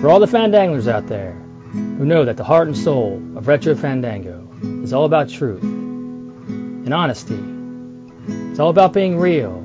For all the fandanglers out there who know that the heart and soul of Retro Fandango is all about truth and honesty, it's all about being real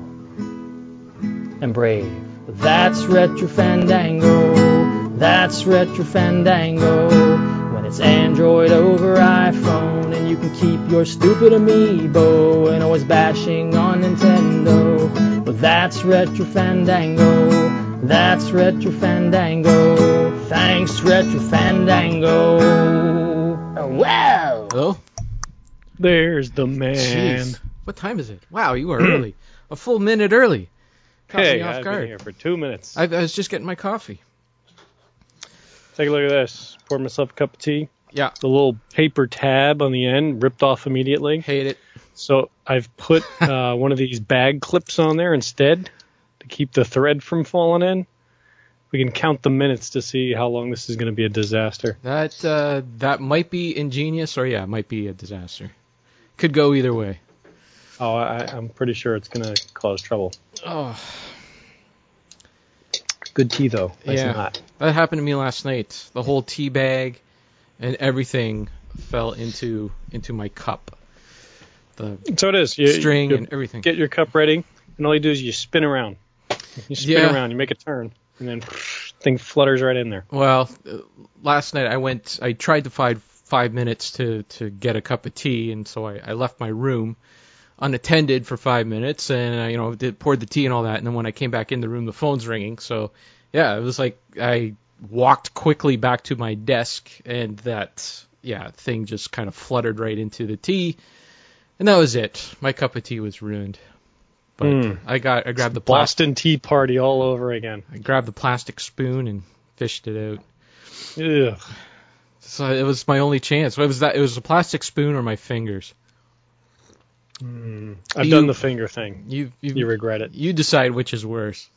and brave. That's Retro Fandango. That's Retro Fandango. When it's Android over iPhone and you can keep your stupid amiibo and always bashing on Nintendo. But that's Retro Fandango. That's Retro Fandango. Thanks, Retro Fandango. Oh, wow. Hello? There's the man. Jeez. What time is it? Wow, you are early. A full minute early. Caught Hey, off I've guard. been here for two minutes. I, I was just getting my coffee. Take a look at this. Poured myself a cup of tea. Yeah. The little paper tab on the end ripped off immediately. Hate it. So I've put uh, one of these bag clips on there instead to keep the thread from falling in. We can count the minutes to see how long this is going to be a disaster. That uh, that might be ingenious, or yeah, it might be a disaster. Could go either way. Oh, I, I'm pretty sure it's going to cause trouble. Oh, Good tea though. Nice Yeah. and hot. that happened to me last night. The whole tea bag and everything fell into into my cup. The So it is. You, string you and everything. get your cup ready, and all you do is you spin around. You spin Yeah. around, you make a turn, and then thing flutters right in there. Well, uh, last night I went. I tried to find five minutes to to get a cup of tea, and so I, I left my room unattended for five minutes, and I, you know did, poured the tea and all that. And then when I came back in the room, the phone's ringing. So yeah, it was like I walked quickly back to my desk, and that yeah thing just kind of fluttered right into the tea, and that was it. My cup of tea was ruined. But Mm. I got I grabbed the plastic Boston Tea Party all over again. I grabbed the plastic spoon and fished it out. Ugh. So it was my only chance. What was that? It was a plastic spoon or my fingers. I've You- done the finger thing. You you, You regret it. you decide which is worse.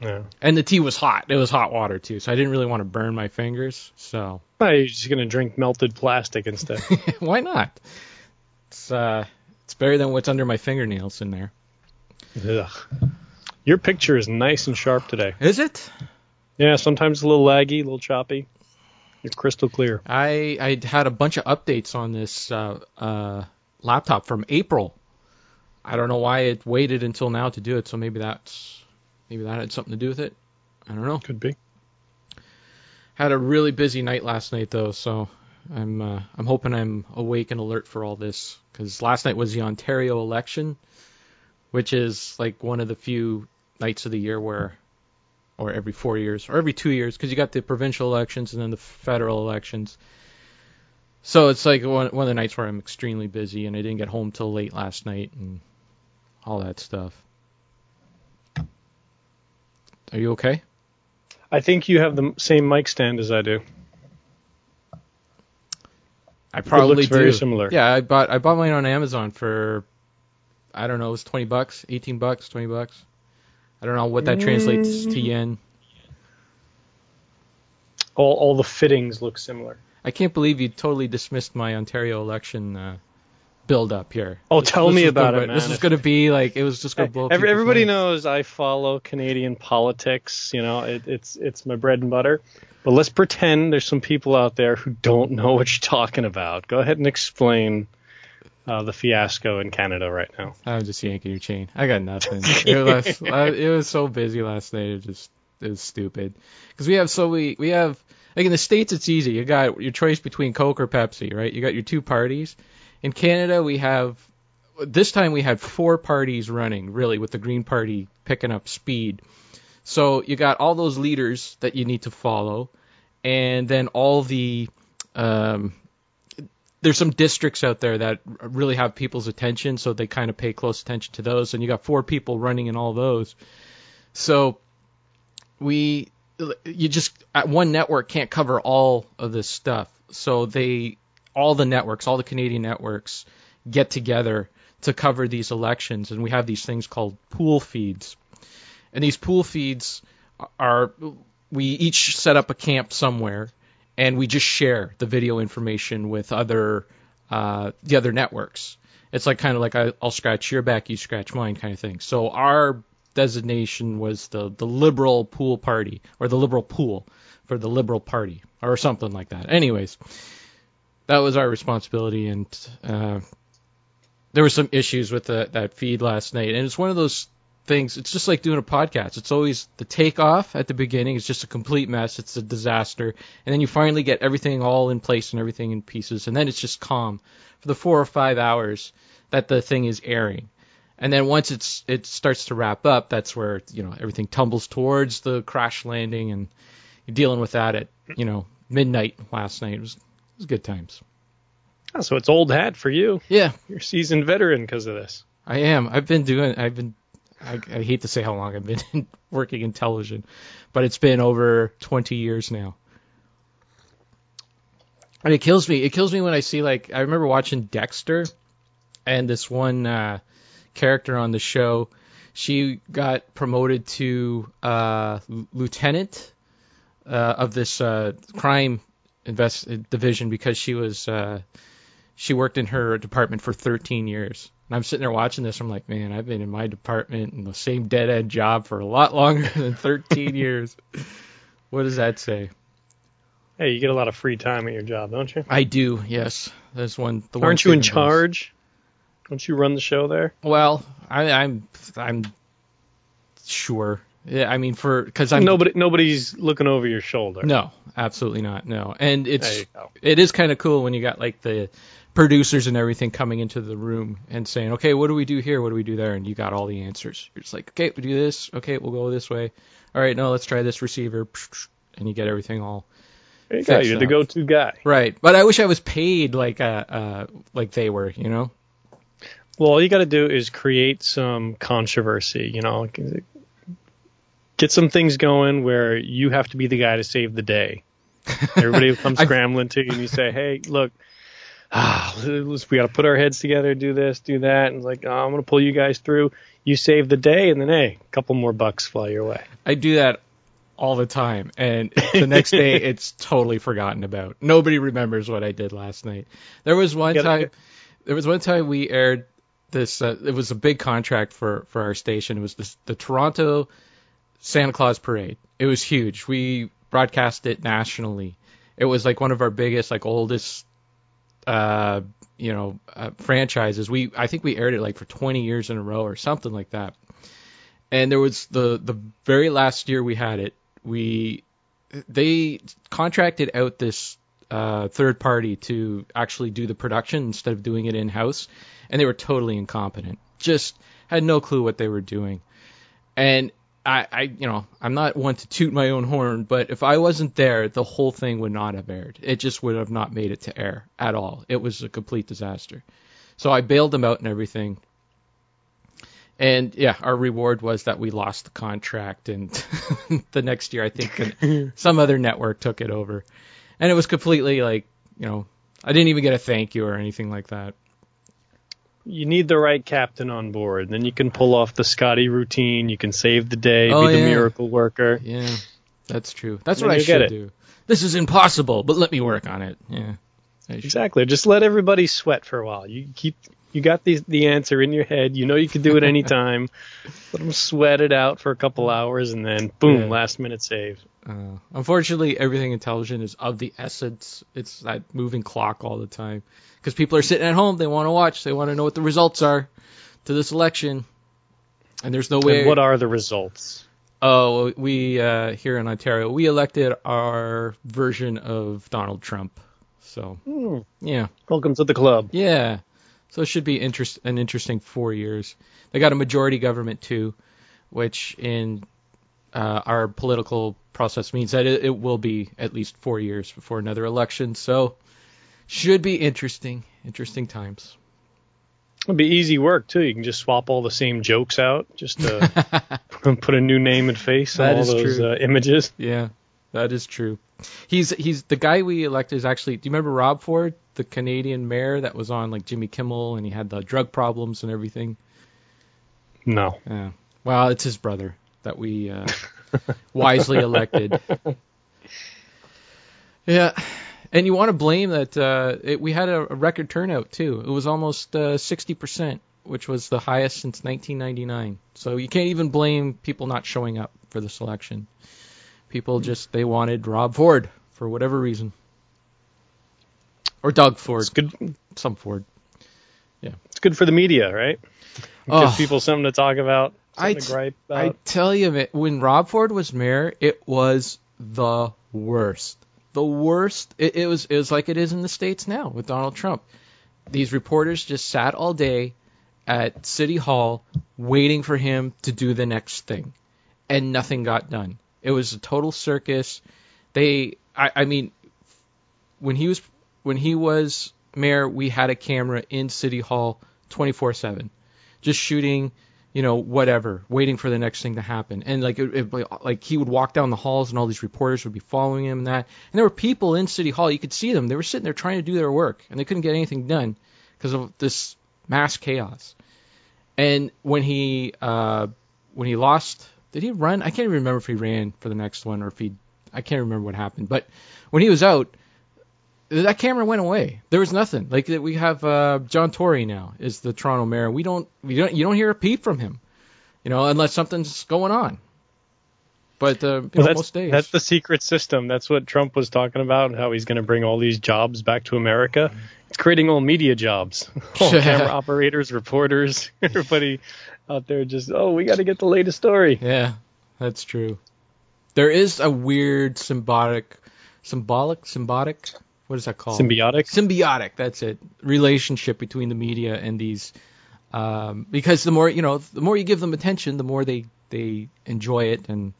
Yeah. And the tea was hot. It was hot water too, so I didn't really want to burn my fingers. So Well, you're just gonna drink melted plastic instead. why not? It's uh, it's better than what's under my fingernails in there. Ugh. Your picture is nice and sharp today. Is it? Yeah, sometimes a little laggy, a little choppy. You're crystal clear. I I had a bunch of updates on this uh, uh, laptop from April. I don't know why it waited until now to do it. So maybe that's maybe that had something to do with it. I don't know. Could be. Had a really busy night last night though, so I'm uh, I'm hoping I'm awake and alert for all this because last night was the Ontario election, which is like one of the few nights of the year where, or every four years or every two years, because you got the provincial elections and then the federal elections. So it's like one one of the nights where I'm extremely busy and I didn't get home till late last night and all that stuff. Are you okay? I think you have the same mic stand as I do. I probably looks very do. similar. Yeah, I bought I bought mine on Amazon for I don't know, it was twenty bucks, eighteen bucks, twenty bucks. I don't know what that translates Mm. to yen. All all the fittings look similar. I can't believe you totally dismissed my Ontario election uh, build up here. Oh, This- tell this me about gonna- it, man. This was going to be like it was just going to blow. Every, everybody minds. knows I follow Canadian politics. You know, it, it's it's my bread and butter. But let's pretend there's some people out there who don't know what you're talking about. Go ahead and explain uh, the fiasco in Canada right now. I'm just yanking your chain. I got nothing. it, was, it was so busy last night. It just it was stupid. Because we have so we we have like in the states it's easy. You got your choice between Coke or Pepsi, right? You got your two parties. In Canada we have this time we had four parties running really with the Green Party picking up speed. So you got all those leaders that you need to follow, and then all the um, there's some districts out there that really have people's attention, so they kind of pay close attention to those. And you got four people running in all those, so we you just at one network can't cover all of this stuff. So they all the networks, all the Canadian networks get together to cover these elections, and we have these things called pool feeds. And these pool feeds are we each set up a camp somewhere and we just share the video information with other uh, the other networks. It's like kind of like I, I'll scratch your back, you scratch mine kind of thing. So our designation was the the liberal pool party or the liberal pool for the liberal party or something like that. Anyways, that was our responsibility, and uh, there were some issues with the, that feed last night, and it's one of those things. It's just like doing a podcast. It's always the takeoff at the beginning is just a complete mess. It's a disaster, and then you finally get everything all in place and everything in pieces, and then it's just calm for the four or five hours that the thing is airing. And then once it's it starts to wrap up, that's where you know everything tumbles towards the crash landing, and you're dealing with that at you know midnight last night. It was it was good times. Oh, so it's old hat for you. Yeah, You're a seasoned veteran because of this. I am. I've been doing. I've been. I, I hate to say how long I've been working in television, but it's been over 20 years now. And it kills me. It kills me when I see like I remember watching Dexter, and this one uh, character on the show, she got promoted to uh, lieutenant uh, of this uh, crime invest division because she was uh, she worked in her department for 13 years. And I'm sitting there watching this. I'm like, man, I've been in my department in the same dead end job for a lot longer than 13 years. What does that say? Hey, you get a lot of free time at your job, don't you? I do, yes. That's one. The one Aren't you in that is- charge? Don't you run the show there? Well, I, I'm, I'm sure. Yeah, I mean, for because I'm Nobody, nobody's looking over your shoulder. No, absolutely not. No, and it's it is kind of cool when you got like the producers and everything coming into the room and saying, okay, what do we do here? What do we do there? And you got all the answers. You're just like, okay, we do this. Okay, we'll go this way. All right, no, let's try this receiver. And you get everything all There you go. You're the go-to guy. right. But I wish I was paid like uh, uh like they were. You know? Well, all you got to do is create some controversy. You know, get some things going where you have to be the guy to save the day. Everybody will come scrambling to you, and you say, "Hey, look, ah, we got to put our heads together, do this, do that." And like, oh, I'm going to pull you guys through. You save the day, and then hey, a couple more bucks fly your way. I do that all the time, and the next day it's totally forgotten about. Nobody remembers what I did last night. There was one gotta- time. There was one time we aired this. Uh, it was a big contract for for our station. It was this, the Toronto Santa Claus Parade. It was huge. We broadcast it nationally. It was like one of our biggest, like oldest, uh, you know, uh, franchises. We I think we aired it like for 20 years in a row or something like that. And there was the the very last year we had it. We they contracted out this uh, third party to actually do the production instead of doing it in house, and they were totally incompetent. Just had no clue what they were doing. And I, I, you know, I'm not one to toot my own horn, but if I wasn't there, the whole thing would not have aired. It just would have not made it to air at all. It was a complete disaster. So I bailed them out and everything. And yeah, our reward was that we lost the contract, and the next year I think some other network took it over, and it was completely like, you know, I didn't even get a thank you or anything like that. You need the right captain on board. Then you can pull off the Scotty routine. You can save the day, Oh, be the yeah. miracle worker. Yeah, that's true. That's what I should it. do. This is impossible, but let me work on it. Yeah. Exactly. Just let everybody sweat for a while. You keep you got the the answer in your head. You know you can do it anytime. let them sweat it out for a couple hours, and then boom, Yeah. last minute save. Uh, unfortunately, everything in television is of the essence. It's that moving clock all the time. Because people are sitting at home, they want to watch, they want to know what the results are to this election, and there's no way. And what are the results? Oh, we uh, here in Ontario, we elected our version of Donald Trump. So Hmm. yeah, Welcome to the club. yeah. So it should be interest an interesting four years. They got a majority government too, which in uh, our political process means that it, it will be at least four years before another election. So should be interesting, interesting times. It'll be easy work too. You can just swap all the same jokes out, just to put a new name and face on all those uh, images. Yeah, that is true. He's he's the guy we elected is actually. Do you remember Rob Ford, the Canadian mayor that was on like Jimmy Kimmel and he had the drug problems and everything? No. Yeah. Well, it's his brother that we uh, wisely elected. Yeah. And you want to blame that uh, it, we had a, a record turnout too. It was almost uh, sixty percent which was the highest since 1999. So you can't even blame people not showing up for the selection. People just they wanted Rob Ford for whatever reason, or Doug Ford, It's good. some Ford. Yeah, it's good for the media, right? Oh. Gives people something to talk about, I to gripe I tell you, man, when Rob Ford was mayor, it was the worst. The worst. It, it was. It was like it is in the states now with Donald Trump. These reporters just sat all day at City Hall waiting for him to do the next thing, and nothing got done. It was a total circus. They. I, I mean, when he was when he was mayor, we had a camera in City Hall 24/7, just shooting you know, whatever, waiting for the next thing to happen. And like, it, it, like, he would walk down the halls, and all these reporters would be following him and that. And there were people in City Hall, you could see them. They were sitting there trying to do their work, and they couldn't get anything done because of this mass chaos. And when he uh, when he lost, did he run? I can't even remember if he ran for the next one or if he. I can't remember what happened. But when he was out, that camera went away. There was nothing. Like we have uh, John Tory now is the Toronto mayor. We don't we don't you don't hear a peep from him, you know, unless something's going on. But uh, you know, that's, most days, that's the secret system. That's what Trump was talking about, how he's going to bring all these jobs back to America. It's creating all media jobs, all camera operators, reporters, everybody out there just, oh, we got to get the latest story. yeah, that's true. There is a weird symbiotic, symbolic, symbiotic. What is that called? Symbiotic. symbiotic that's it relationship between the media and these um, because the more you know the more you give them attention the more they they enjoy it and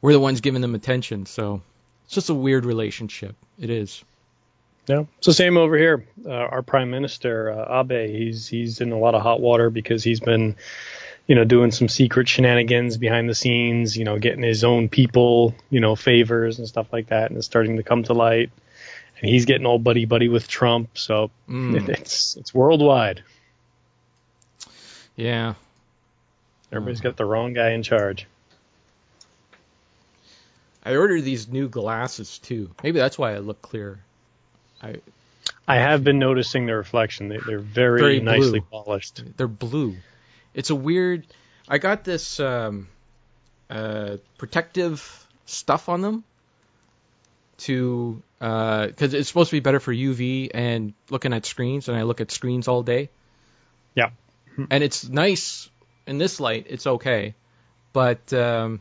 we're the ones giving them attention so it's just a weird relationship it is Yeah, it's the same over here. Uh, our prime minister uh, Abe, he's he's in a lot of hot water because he's been, you know, doing some secret shenanigans behind the scenes. You know, getting his own people, you know, favors and stuff like that, and it's starting to come to light. And he's getting all buddy buddy with Trump, so Mm. it's it's worldwide. yeah Everybody's got the wrong guy in charge. i ordered these new glasses too maybe that's why i look clear i I have been noticing the reflection. They, they're very, Very nicely polished. they're blue it's a weird i got this um uh protective stuff on them to because it's supposed to be better for uv and looking at screens and i look at screens all day Yeah. and it's nice in this light it's okay but um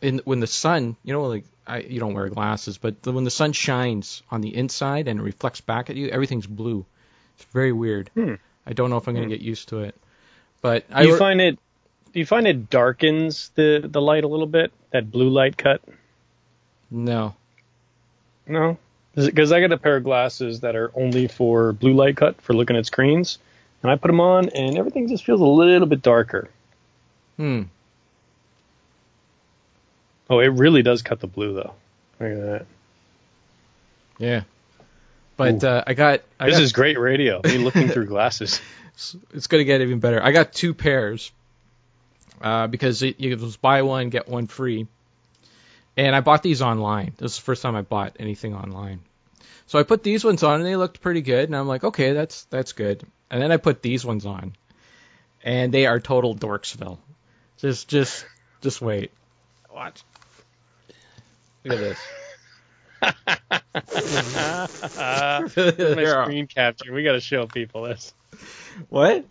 in when the sun you know like I, you don't wear glasses but the, when the sun shines on the inside and it reflects back at you everything's blue it's very weird Hmm. i don't know if i'm going to get used to it but I Do you find it? Do you find it darkens the the light a little bit? That blue light cut? no No, because I got a pair of glasses that are only for blue light cut for looking at screens, and I put them on, and everything just feels a little bit darker. hmm Oh, it really does cut the blue though. Look at that. yeah but uh, i got I This got, is great radio. Me looking through glasses. it's going to get even better. I got two pairs uh, because it, you can just buy one get one free, and I bought these online. This is the first time I bought anything online. So I put these ones on and they looked pretty good, and I'm like, okay, that's that's good. And then I put these ones on, and they are total dorksville. Just just just wait. Watch. Look at this. My screen capture. We got to show people this. what?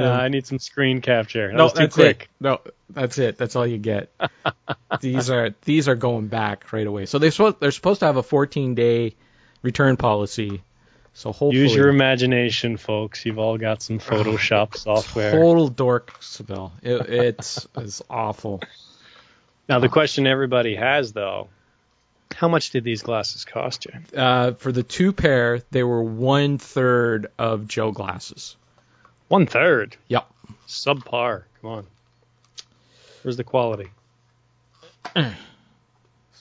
Uh, I need some screen capture. That no, was too that's quick. it. No, that's it. That's all you get. these are these are going back right away. So they're supposed they're supposed to have a 14 day return policy. So hopefully, Use your imagination, folks. You've all got some Photoshop software. total dorksville. It, it's it's awful. Now the question everybody has though, how much did these glasses cost you? Uh, for the two pair, they were one third of Joe glasses. One third. Yep. Subpar. Come on. Where's the quality?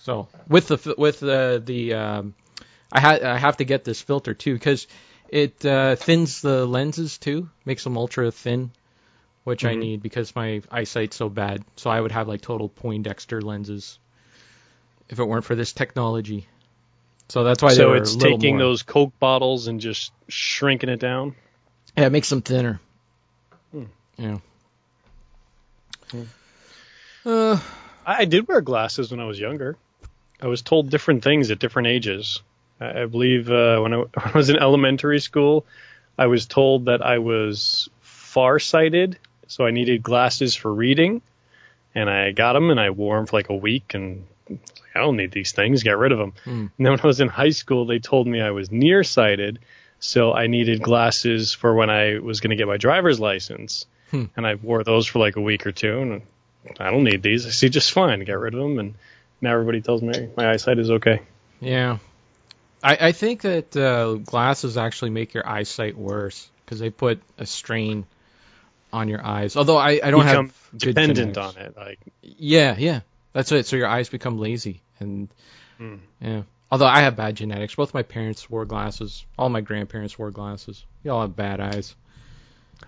So with the with the the um, I ha- I have to get this filter too because it uh, thins the lenses too, makes them ultra thin, which I Mhm. need because my eyesight's so bad. So I would have like total Poindexter lenses if it weren't for this technology. So that's why so it's taking more. those Coke bottles and just shrinking it down. Yeah, it makes them thinner. Hmm. Yeah. Hmm. Uh, I did wear glasses when I was younger. I was told different things at different ages. I I believe uh, when, I, when I was in elementary school, I was told that I was farsighted, so I needed glasses for reading, and I got them and I wore them for like a week, and I don't need these things, get rid of them. Hmm. And then when I was in high school, they told me I was nearsighted, so I needed glasses for when I was going to get my driver's license, Hmm. and I wore those for like a week or two, and I don't need these. I see just fine. Get rid of them, and now everybody tells me my eyesight is okay. yeah. I, I think that uh, glasses actually make your eyesight worse because they put a strain on your eyes. Although I, I don't Become have dependent genetics. on it. Like Yeah, yeah. That's it. So your eyes become lazy and Hmm. yeah. Although I have bad genetics. Both my parents wore glasses. All my grandparents wore glasses. We all have bad eyes.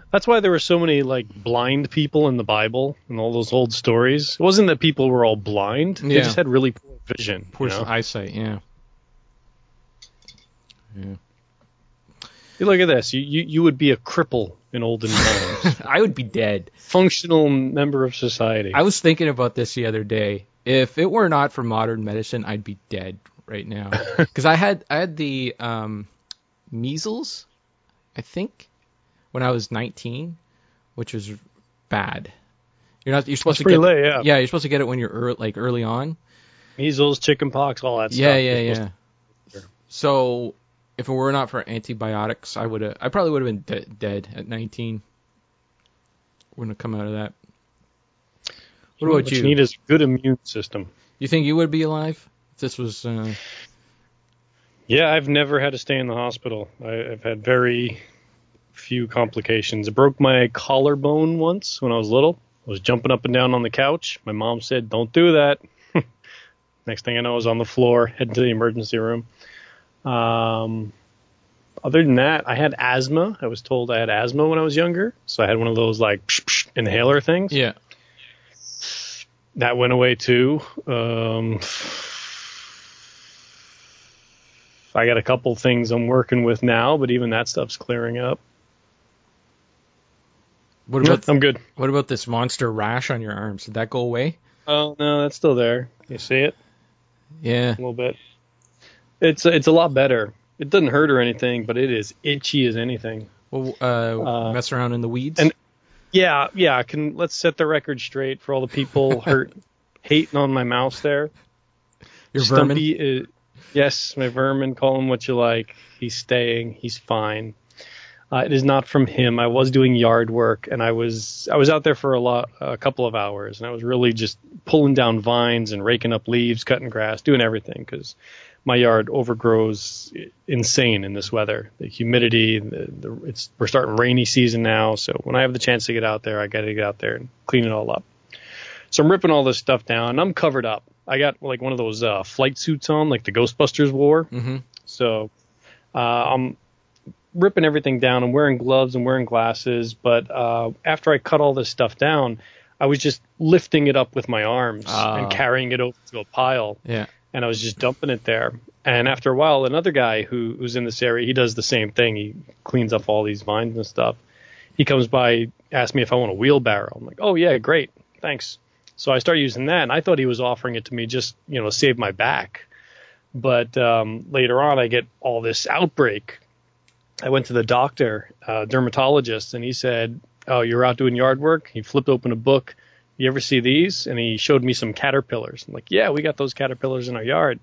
that's why there were so many like blind people in the Bible and all those old stories. It wasn't that people were all blind; yeah. they just had really poor vision. Poor you know? eyesight, yeah. Yeah. You look at this. You, you you would be a cripple in olden times. I would be dead. Functional member of society. I was thinking about this the other day. If it were not for modern medicine, I'd be dead right now. Because I had I had the um, measles, I think, when I was 19, which was bad. You're not. You're supposed That's to get. late, yeah. Yeah, you're supposed to get it when you're ear like early on. Measles, chicken pox, all that Yeah, stuff. yeah, You're yeah. supposed So if it were not for antibiotics, I would have. I probably would have been de- dead at 19. Wouldn't have come out of that. What about what you? you need is a good immune system. You think you would be alive if this was? Uh, Yeah, I've never had to stay in the hospital. I, I've had very few complications. I broke my collarbone once when I was little. I was jumping up and down on the couch. My mom said, "Don't do that." Next thing I know, I was on the floor, heading to the emergency room. Um, other than that, I had asthma. I was told I had asthma when I was younger, so I had one of those like psh, psh, inhaler things. yeah. That went away too. Um, I got a couple things I'm working with now, but even that stuff's clearing up. What about I'm good. what about this monster rash on your arms? Did that go away? Oh no, that's still there. You see it Yeah. a little bit. It's it's a lot better. It doesn't hurt or anything, but it is itchy as anything. Well, uh, Uh, mess around in the weeds. and- Yeah, yeah. Can let's set the record straight for all the people hurt hating on my mouse there. your vermin. Is, yes, my vermin. Call him what you like. He's staying. He's fine. Uh, it is not from him. I was doing yard work, and I was I was out there for a lot, a couple of hours, and I was really just pulling down vines and raking up leaves, cutting grass, doing everything because my yard overgrows insane in this weather. The humidity, the, the it's we're starting rainy season now, so when I have the chance to get out there, I got to get out there and clean it all up. So I'm ripping all this stuff down, I'm covered up. I got like one of those uh, flight suits on, like the Ghostbusters wore. hmm So uh, I'm ripping everything down. I'm wearing gloves. I'm wearing glasses. But uh, after I cut all this stuff down, I was just lifting it up with my arms Ah. and carrying it over to a pile, Yeah. and I was just dumping it there. And after a while, another guy who, who's in this area, he does the same thing. He cleans up all these vines and stuff. He comes by, asks me if I want a wheelbarrow. I'm like, oh yeah, great, thanks. So I start using that, and I thought he was offering it to me just, you know, save my back. But um, later on, I get all this outbreak. I went to the doctor, uh, dermatologist, and he said, "Oh, you're out doing yard work." He flipped open a book. You ever see these? And he showed me some caterpillars. I'm like, "Yeah, we got those caterpillars in our yard."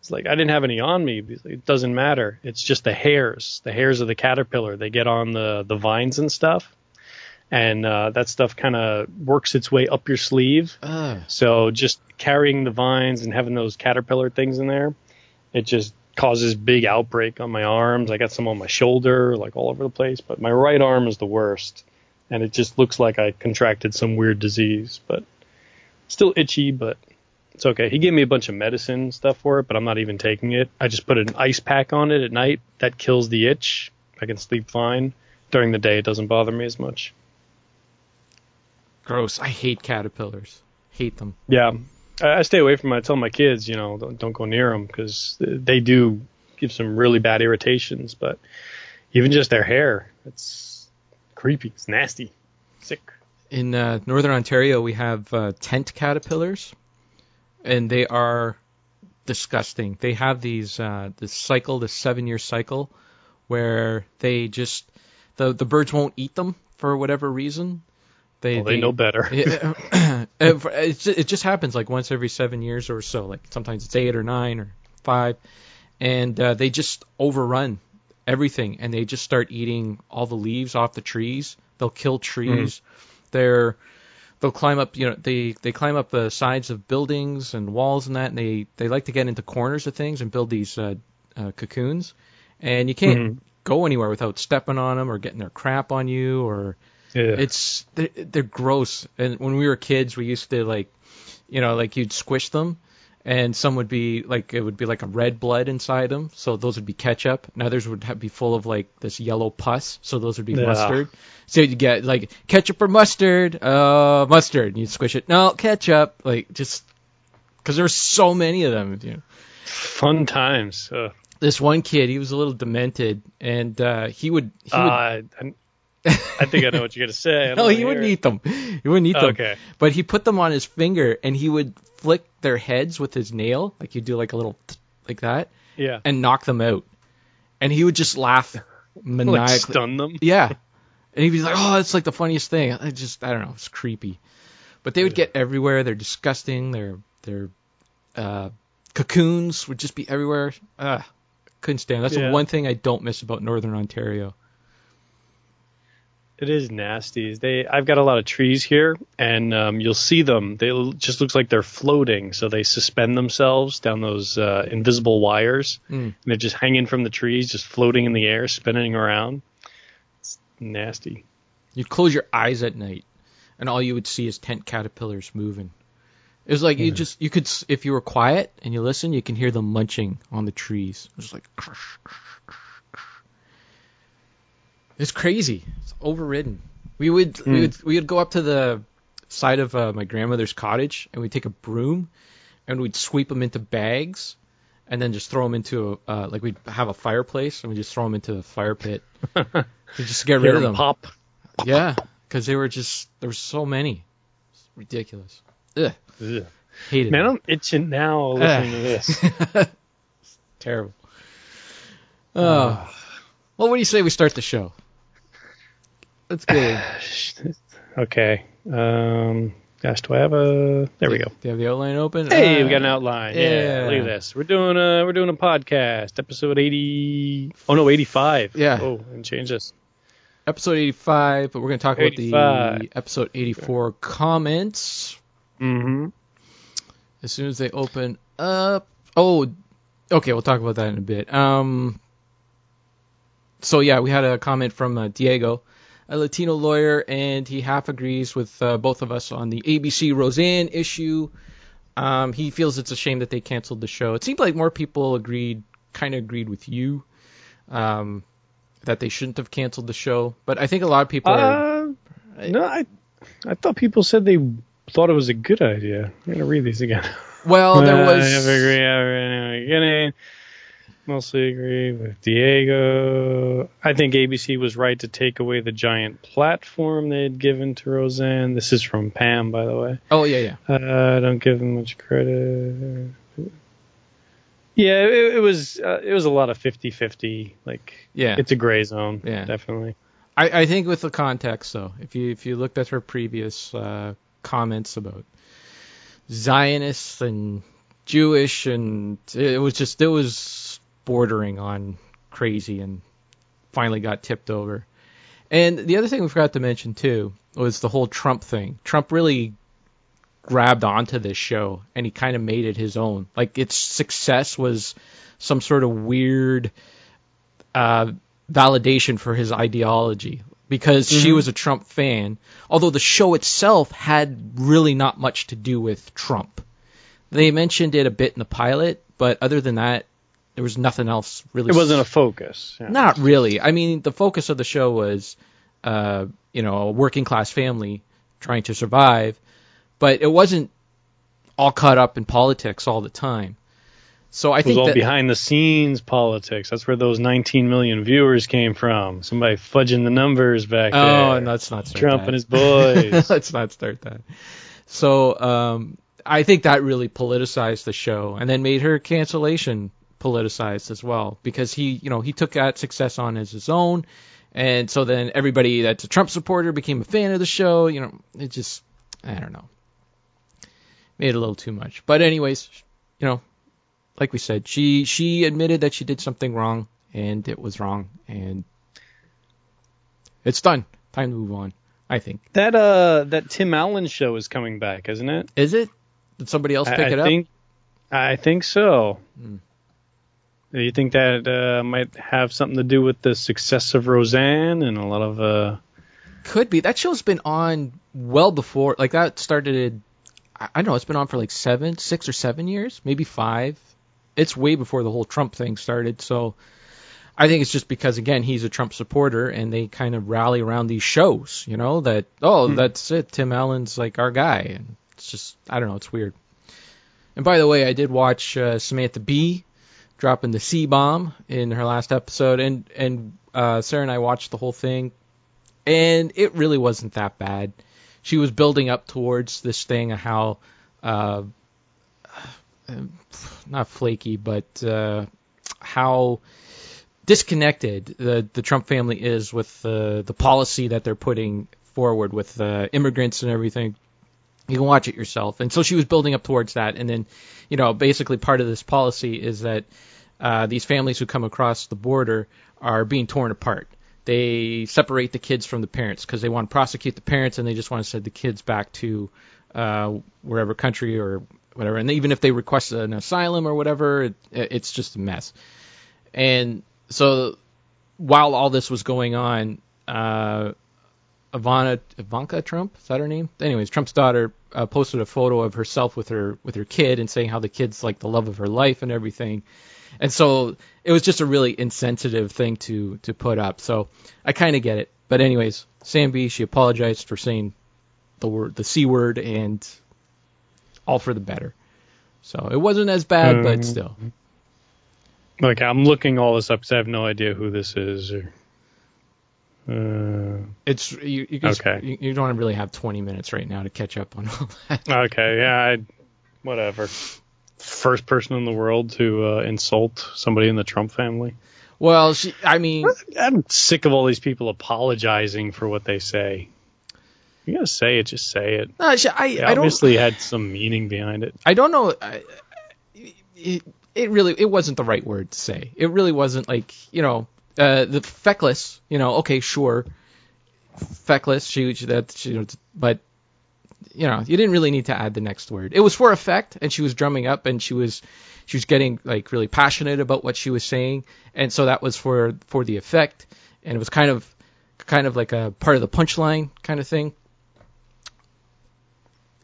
It's like I didn't have any on me. It doesn't matter. It's just the hairs, the hairs of the caterpillar. They get on the the vines and stuff, and uh, that stuff kind of works its way up your sleeve. Uh, So just carrying the vines and having those caterpillar things in there, it just causes big outbreak on my arms. I got some on my shoulder, like all over the place, but my right arm is the worst. And it just looks like I contracted some weird disease, but still itchy, but it's okay. He gave me a bunch of medicine stuff for it, but I'm not even taking it. I just put an ice pack on it at night. That kills the itch. I can sleep fine. During the day, it doesn't bother me as much. Gross. I hate caterpillars. Hate them. Yeah, I stay away from. 'em. I tell my kids, you know, don't, don't go near them because they do give some really bad irritations. But even just their hair, It's creepy. It's nasty. Sick. In uh, northern Ontario, we have uh, tent caterpillars, and they are disgusting. They have these uh, this cycle, this seven year cycle, where they just the the birds won't eat them for whatever reason. They Well, they know better. Yeah, it, it ju- it just happens like once every seven years or so. Like sometimes it's eight or nine or five, and uh, they just overrun everything, and they just start eating all the leaves off the trees. They'll kill trees. They're they'll climb up. You know, they they climb up the sides of buildings and walls and that, and they they like to get into corners of things and build these uh, uh, cocoons. And you can't Mhm. go anywhere without stepping on them or getting their crap on you or Yeah. it's they're, they're gross. And when we were kids, we used to like, you know, like you'd squish them, and some would be like it would be like a red blood inside them. So those would be ketchup. And others would have, be full of like this yellow pus. So those would be Yeah. mustard. So you get like ketchup or mustard, uh, mustard. And you'd squish it. No, ketchup. Like just because there's so many of them. You know Fun times. Uh, this one kid, he was a little demented, and uh, he would he would uh, I, think I know what you're gonna say. No, he wouldn't eat them. He wouldn't eat it. them. Okay. But he put them on his finger, and he would flick their heads with his nail, like you do like a little t- like that, Yeah. and knock them out. And he would just laugh maniacally. Like stun them. Yeah. And he'd be like, "Oh, it's like the funniest thing." I just, I don't know, it's creepy. But they would get everywhere. They're disgusting. Their their uh, cocoons would just be everywhere. Uh, couldn't stand. That's Yeah. the one thing I don't miss about Northern Ontario. It is nasty. They, I've got a lot of trees here, and um, you'll see them. They l- just looks like they're floating, so they suspend themselves down those uh, invisible wires, Mm. and they're just hanging from the trees, just floating in the air, spinning around. It's nasty. You'd close your eyes at night, and all you would see is tent caterpillars moving. It was like you just you could s- if you were quiet and you listen, you can hear them munching on the trees. It was like crush, crush. It's crazy. It's overridden. We would we would we would go up to the side of uh, my grandmother's cottage and we'd take a broom and we'd sweep them into bags and then just throw them into a uh, like we'd have a fireplace and we just throw them into the fire pit to just get rid of 'em them. pop. Yeah, because they were just there were so many. It's ridiculous. Ugh, Ugh. hated Man, it. I'm itching now listening to this. Terrible. Oh. well, what do you say we start the show? Let's go. okay. Um, gosh, do I have a? There we go. Do you have the outline open? Hey, Uh, we got an outline. Yeah. yeah. look at this. We're doing a we're doing a podcast, episode eighty. Oh no, eighty five. Yeah. Oh, and change this. Episode 85, but we're going to talk about the episode 84 comments Mm-hmm. as soon as they open up. Oh, okay, we'll talk about that in a bit. Um, so yeah, we had a comment from uh, Diego, a Latino lawyer, and he half agrees with uh, both of us on the ABC Roseanne issue. Um, he feels it's a shame that they canceled the show. It seemed like more people agreed, kind of agreed with you, um, that they shouldn't have canceled the show. But I think a lot of people are. Uh, no, I I thought people said they thought it was a good idea. I'm gonna read these again. Well, there Uh, was. Mostly agree with Diego. I think ABC was right to take away the giant platform they had given to Roseanne. This is from Pam, by the way. Oh yeah, yeah. Uh, I don't give them much credit. Yeah, it, it was uh, it was a lot of 50-50. Like, Yeah. it's a gray zone. Yeah. definitely. I, I think with the context though, if you if you looked at her previous uh, comments about Zionists and Jewish and it was just it was bordering on crazy and finally got tipped over. And the other thing we forgot to mention too was the whole Trump thing. Trump really grabbed onto this show and he kind of made it his own. Like its success was some sort of weird uh, validation for his ideology because she was a Trump fan, although the show itself had really not much to do with Trump. They mentioned it a bit in the pilot, but other than that, there was nothing else really. It wasn't a focus. Yeah. Not really. I mean, the focus of the show was, uh, you know, a working class family trying to survive, but it wasn't all caught up in politics all the time. So I It was think all that behind the scenes politics. That's where those 19 million viewers came from. Somebody fudging the numbers back then. oh, there. and let's not start Trump that. and his boys. let's not start that. So um, I think that really politicized the show, and then made her cancellation politicized as well because he, you know, he took that success on as his own, and so then everybody that's a Trump supporter became a fan of the show. You know, it just, I don't know, made it a little too much. But anyways, you know, like we said, she she admitted that she did something wrong, and it was wrong, and it's done. Time to move on. I think. that uh, that Tim Allen show is coming back, isn't it? Is it? Did somebody else pick I it up? think, I think so. Hmm. Do you think that uh, might have something to do with the success of Roseanne and a lot of uh, Could be. That show's been on well before. Like that started. I don't know. It's been on for like seven, six or seven years, maybe five. It's way before the whole Trump thing started. So I think it's just because again he's a Trump supporter and they kind of rally around these shows. You know that oh that's it. Tim Allen's like our guy, and it's just I don't know. It's weird. And by the way, I did watch uh, Samantha Bee dropping the C bomb in her last episode, and and uh, Sarah and I watched the whole thing, and it really wasn't that bad. She was building up towards this thing of how, uh, not flaky, but uh, how disconnected the the Trump family is with the the policy that they're putting forward with uh, immigrants and everything. You can watch it yourself. And so she was building up towards that, and then, you know, basically part of this policy is that uh, these families who come across the border are being torn apart. They separate the kids from the parents because they want to prosecute the parents and they just want to send the kids back to uh, wherever country or whatever. And even if they request an asylum or whatever, it, it's just a mess. And so while all this was going on, uh, Ivana Ivanka Trump is that her name? Anyways, Trump's daughter uh, posted a photo of herself with her with her kid and saying how the kid's like the love of her life and everything. And so it was just a really insensitive thing to to put up. So I kind of get it. But anyways, Sam Bee she apologized for saying the word the c word and all for the better. So it wasn't as bad, Um, but still. like I'm looking all this up because I have no idea who this is. Or, uh, It's you. You, can, Okay. you, you don't really have 20 minutes right now to catch up on all that. okay, yeah, I, whatever. First person in the world to uh, insult somebody in the Trump family. Well, she. I mean, I'm sick of all these people apologizing for what they say. You gotta say it, just say it. no, she, I. I obviously had some meaning behind it. I don't know. I, it, it really it wasn't the right word to say. It really wasn't like you know uh, the feckless. You know, okay, sure, feckless. She, she that she, but you know, you didn't really need to add the next word. It was for effect, and she was drumming up, and she was she was getting like really passionate about what she was saying, and so that was for for the effect, and it was kind of kind of like a part of the punchline kind of thing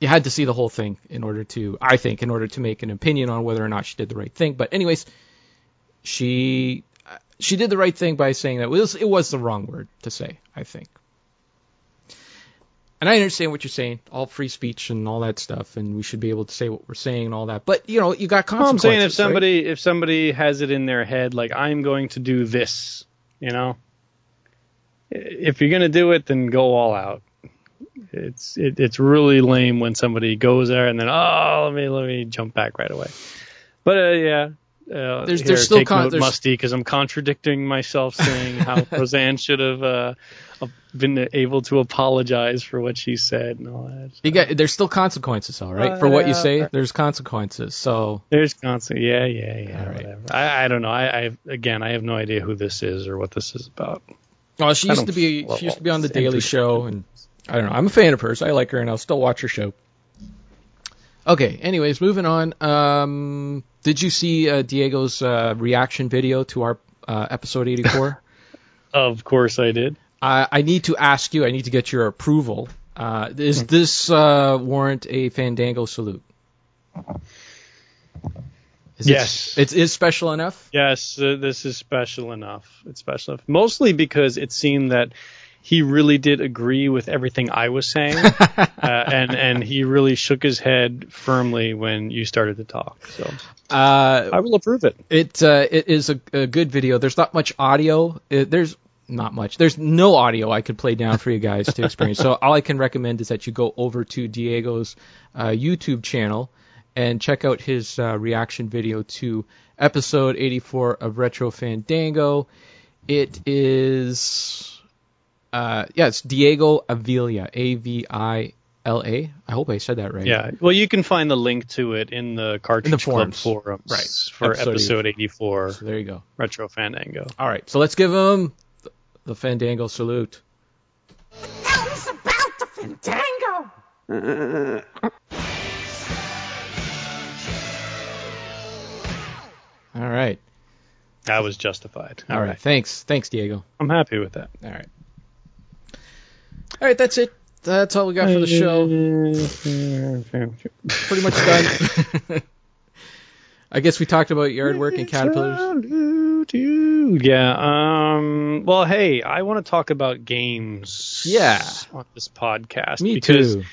you had to see the whole thing in order to, I think, in order to make an opinion on whether or not she did the right thing. But anyways, she she did the right thing by saying that it was, it was the wrong word to say. I think. And I understand what you're saying, all free speech and all that stuff, and we should be able to say what we're saying and all that. But you know, you got Well, I'm saying if right? somebody if somebody has it in their head like I'm going to do this, you know, if you're gonna do it, then go all out. It's it, it's really lame when somebody goes there and then oh let me let me jump back right away. But uh, yeah. Uh, There's- here, there's still take con- note, there's- musty because I'm contradicting myself, saying how Roseanne should have uh, been able to apologize for what she said and all that. you got, there's still consequences, all right, for what you say. Uh, There's consequences. So There's constant, yeah, yeah, yeah, All right. I, I don't know. I, I again, I have no idea who this is or what this is about. Well, she I used to be follow she used to be on the Daily Show, and I don't know. I'm a fan of hers. I like her, and I'll still watch her show. Okay. Anyways, moving on. Um, did you see uh, Diego's uh, reaction video to our uh, episode 84? Of course, I did. I, I need to ask you. I need to get your approval. Uh, is this uh, warrant a Fandango salute? Is Yes. It, it is special enough. Yes, uh, this is special enough. It's special enough, mostly because it seemed that he really did agree with everything I was saying, uh, and and he really shook his head firmly when you started to talk. So Uh, I will approve it. it uh, it is a, a good video. There's not much audio. It, there's not much. There's no audio I could play down for you guys to experience. so all I can recommend is that you go over to Diego's uh, YouTube channel and check out his uh, reaction video to episode 84 of Retro Fandango. It is, uh, yeah, it's Diego Avila, A V I L A. I hope I said that right. Yeah. Well, you can find the link to it in the Cartridge Club forums. forums Right. for Episode episode 84 So there you go. Retro Fandango. All right, so let's give him the Fandango salute. How's about the fandango? All right. That was justified. All right. Thanks. Thanks, Diego. I'm happy with that. All right. All right, that's it. That's all we got for the show. Pretty much done. I guess we talked about yard work and caterpillars. Yeah. Um. Well, hey, I want to talk about games. Yeah. On this podcast. Me because too.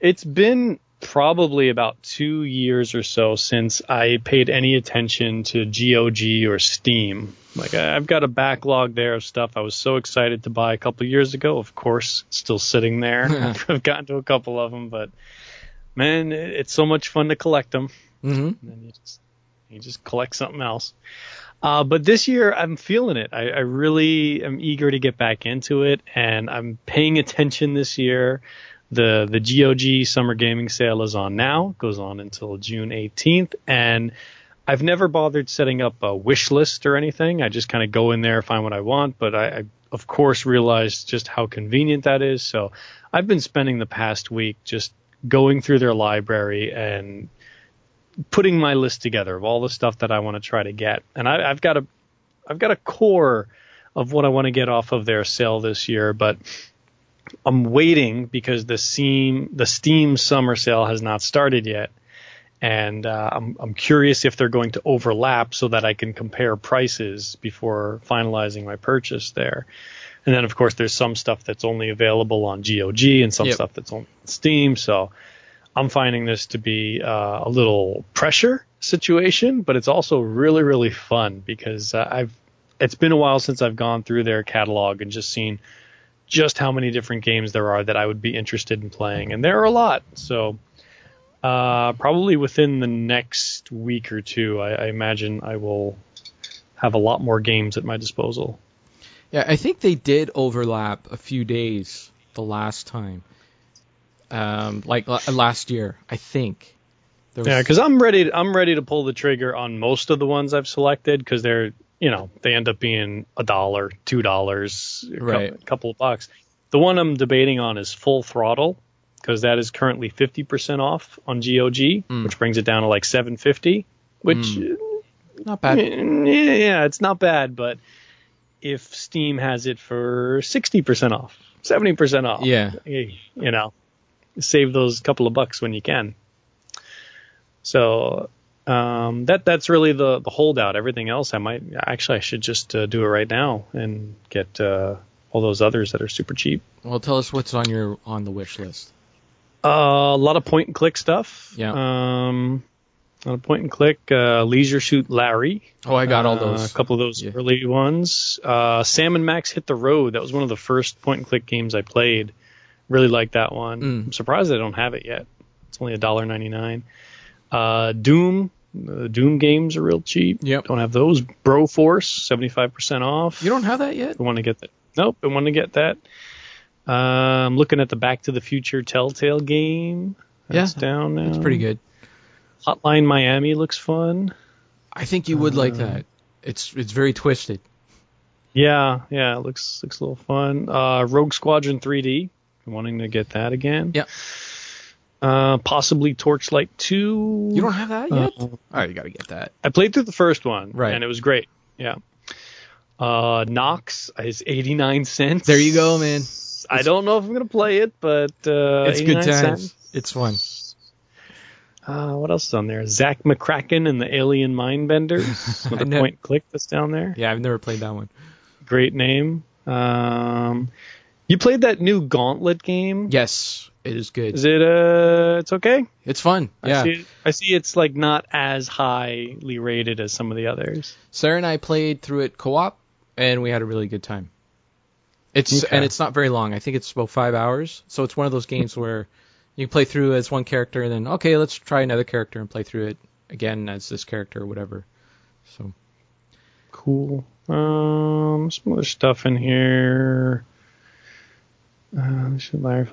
It's been probably about two years or so since I paid any attention to GOG or Steam. Like I've got a backlog there of stuff I was so excited to buy a couple years ago. Of course, still sitting there. I've gotten to a couple of them, but man, it's so much fun to collect them. hmm And then you just you just collect something else. Uh, but this year I'm feeling it. I, I really am eager to get back into it, and I'm paying attention this year. The the GOG Summer Gaming Sale is on now. Goes on until June 18th, and I've never bothered setting up a wish list or anything. I just kind of go in there, find what I want, but I, I of course realized just how convenient that is. So I've been spending the past week just going through their library and putting my list together of all the stuff that I want to try to get. And I, I've got a I've got a core of what I want to get off of their sale this year, but I'm waiting because the Steam the Steam summer sale has not started yet. And uh, I'm, I'm curious if they're going to overlap so that I can compare prices before finalizing my purchase there. And then, of course, there's some stuff that's only available on GOG and some Yep. stuff that's on Steam. So I'm finding this to be uh, a little pressure situation, but it's also really, really fun because uh, I've it's been a while since I've gone through their catalog and just seen just how many different games there are that I would be interested in playing, and there are a lot. So uh, probably within the next week or two, I, I imagine I will have a lot more games at my disposal. Yeah, I think they did overlap a few days the last time. Um, like la- last year, I think. Was- Yeah, because I'm ready. I'm ready to pull the trigger on most of the ones I've selected because they're, you know, they end up being a dollar, two dollars, a couple of bucks. The one I'm debating on is Full Throttle because that is currently 50% off on GOG, Mm. which brings it down to like 750. Which, hmm. uh, not bad. yeah, yeah, it's not bad, but if Steam has it for 60% off, 70% off, Yeah. Eh, you know, save those couple of bucks when you can. So um, that that's really the the holdout. Everything else, I might actually I should just uh, do it right now and get uh, all those others that are super cheap. Well, tell us what's on your on the wish list. Uh, a lot of point and click stuff. Yeah. Um, a lot of point and click. Uh, Leisure Suit Larry. Oh, I got all Uh, those. a couple of those Yeah. early ones. Uh, Sam and Max Hit the Road. That was one of the first point and click games I played. Really liked that one. Mm. I'm surprised I don't have it yet. It's only a dollar ninety nine. Uh, Doom. The Doom games are real cheap. Yep. Don't have those. Broforce, seventy five percent off. You don't have that yet? I want to get that. Nope, I want to get that. Uh, I'm looking at the Back to the Future Telltale game. That's Yeah, down now. It's pretty good. Hotline Miami looks fun. I think you would like that. It's it's very twisted. Yeah, yeah, it looks looks a little fun. Uh, Rogue Squadron 3D. I'm wanting to get that again. Yep. Uh, possibly Torchlight 2. You don't have that yet? Uh, All right, you got to get that. I played through the first one, Right. and it was great. Yeah. Uh, Nox is 89 cents. There you go, man. I don't know if I'm gonna play it, but uh, It's good 89 times. cents. It's fun. Uh, what else is on there? Zak McKracken and the Alien Mindbenders. Another know. point click that's down there. Yeah, I've never played that one. Great name. Um, You played that new Gauntlet game? Yes, it is good. Is it uh it's okay? It's fun. Yeah. I see, I see it's like not as highly rated as some of the others. Sarah and I played through it co-op, and we had a really good time. It's Okay. and it's not very long. I think it's about five hours. So it's one of those games where you play through as one character, and then okay, let's try another character and play through it again as this character or whatever. So Cool. Um, some other stuff in here. Uh, should Larry?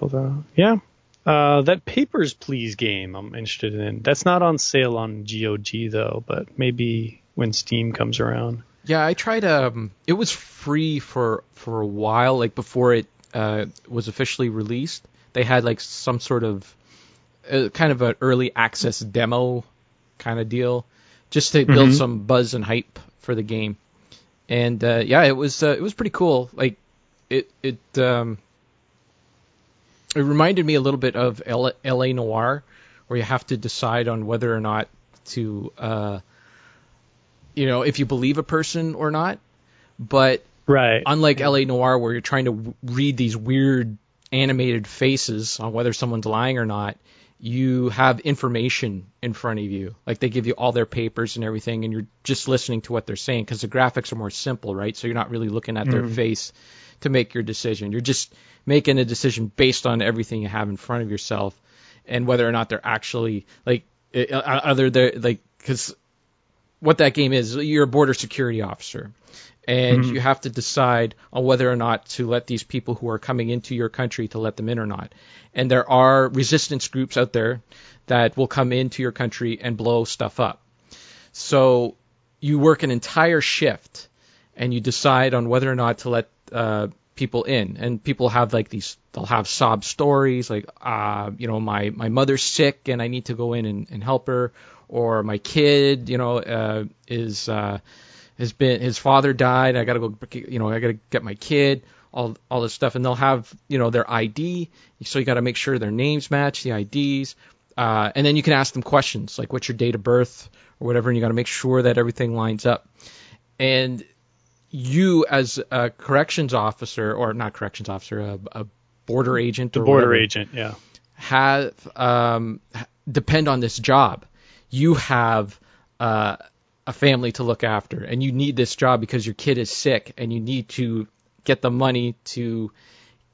Yeah. Uh, that Papers, Please game I'm interested in. That's not on sale on GOG though, but maybe when Steam comes around. yeah, I tried. Um, it was free for for a while, like before it uh, was officially released. They had like some sort of uh, kind of an early access demo kind of deal, just to build Mhm. some buzz and hype for the game. And uh, yeah, it was uh, it was pretty cool. Like it it um, it reminded me a little bit of L- L.A. Noire, where you have to decide on whether or not to uh, you know if you believe a person or not. But Right. unlike LA Noire, where you're trying to w- read these weird animated faces on whether someone's lying or not, you have information in front of you. Like they give you all their papers and everything, and you're just listening to what they're saying because the graphics are more simple, right? So you're not really looking at their face to make your decision. You're just making a decision based on everything you have in front of yourself and whether or not they're actually like uh, other they like because what that game is you're a border security officer and you have to decide on whether or not to let these people who are coming into your country to let them in or not. And there are resistance groups out there that will come into your country and blow stuff up. So you work an entire shift and you decide on whether or not to let uh, people in. And people have like these, they'll have sob stories like, uh, you know, my, my mother's sick and I need to go in and, and help her. Or my kid, you know, uh, is, uh, has been, his father died. I gotta go, you know, I gotta get my kid. All, all this stuff, and they'll have, you know, their ID. So you got to make sure their names match the IDs, uh, and then you can ask them questions like, "What's your date of birth?" or whatever, and you got to make sure that everything lines up. And you, as a corrections officer, or not corrections officer, a, a border agent, the border whatever, agent, yeah. have um, depend on this job. You have uh, a family to look after, and you need this job because your kid is sick, and you need to get the money to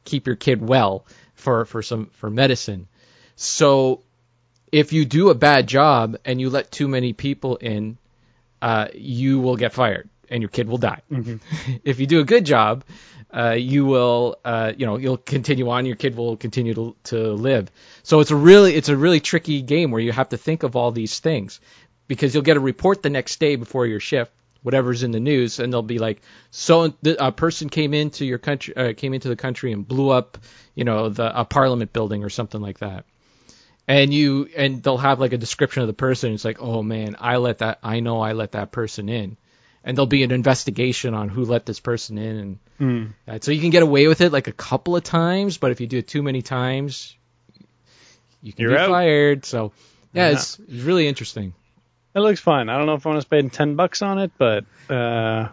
keep your kid well for for some for medicine. So if you do a bad job and you let too many people in, uh, you will get fired and your kid will die. if you do a good job, uh, you will, uh, you know, you'll continue on. Your kid will continue to, to live. So it's a really, it's a really tricky game where you have to think of all these things because you'll get a report the next day before your shift, whatever's in the news, and they'll be like, so a person came into your country, uh, came into the country and blew up, you know, the a parliament building or something like that and you and they'll have like a description of the person. It's like, oh man, I let that. I know I let that person in, and there'll be an investigation on who let this person in, and Mm. so you can get away with it like a couple of times, but if you do it too many times, you can You're be out. fired. So yeah, Yeah. it's, it's really interesting. It looks fun. I don't know if I want to spend ten bucks on it, but uh,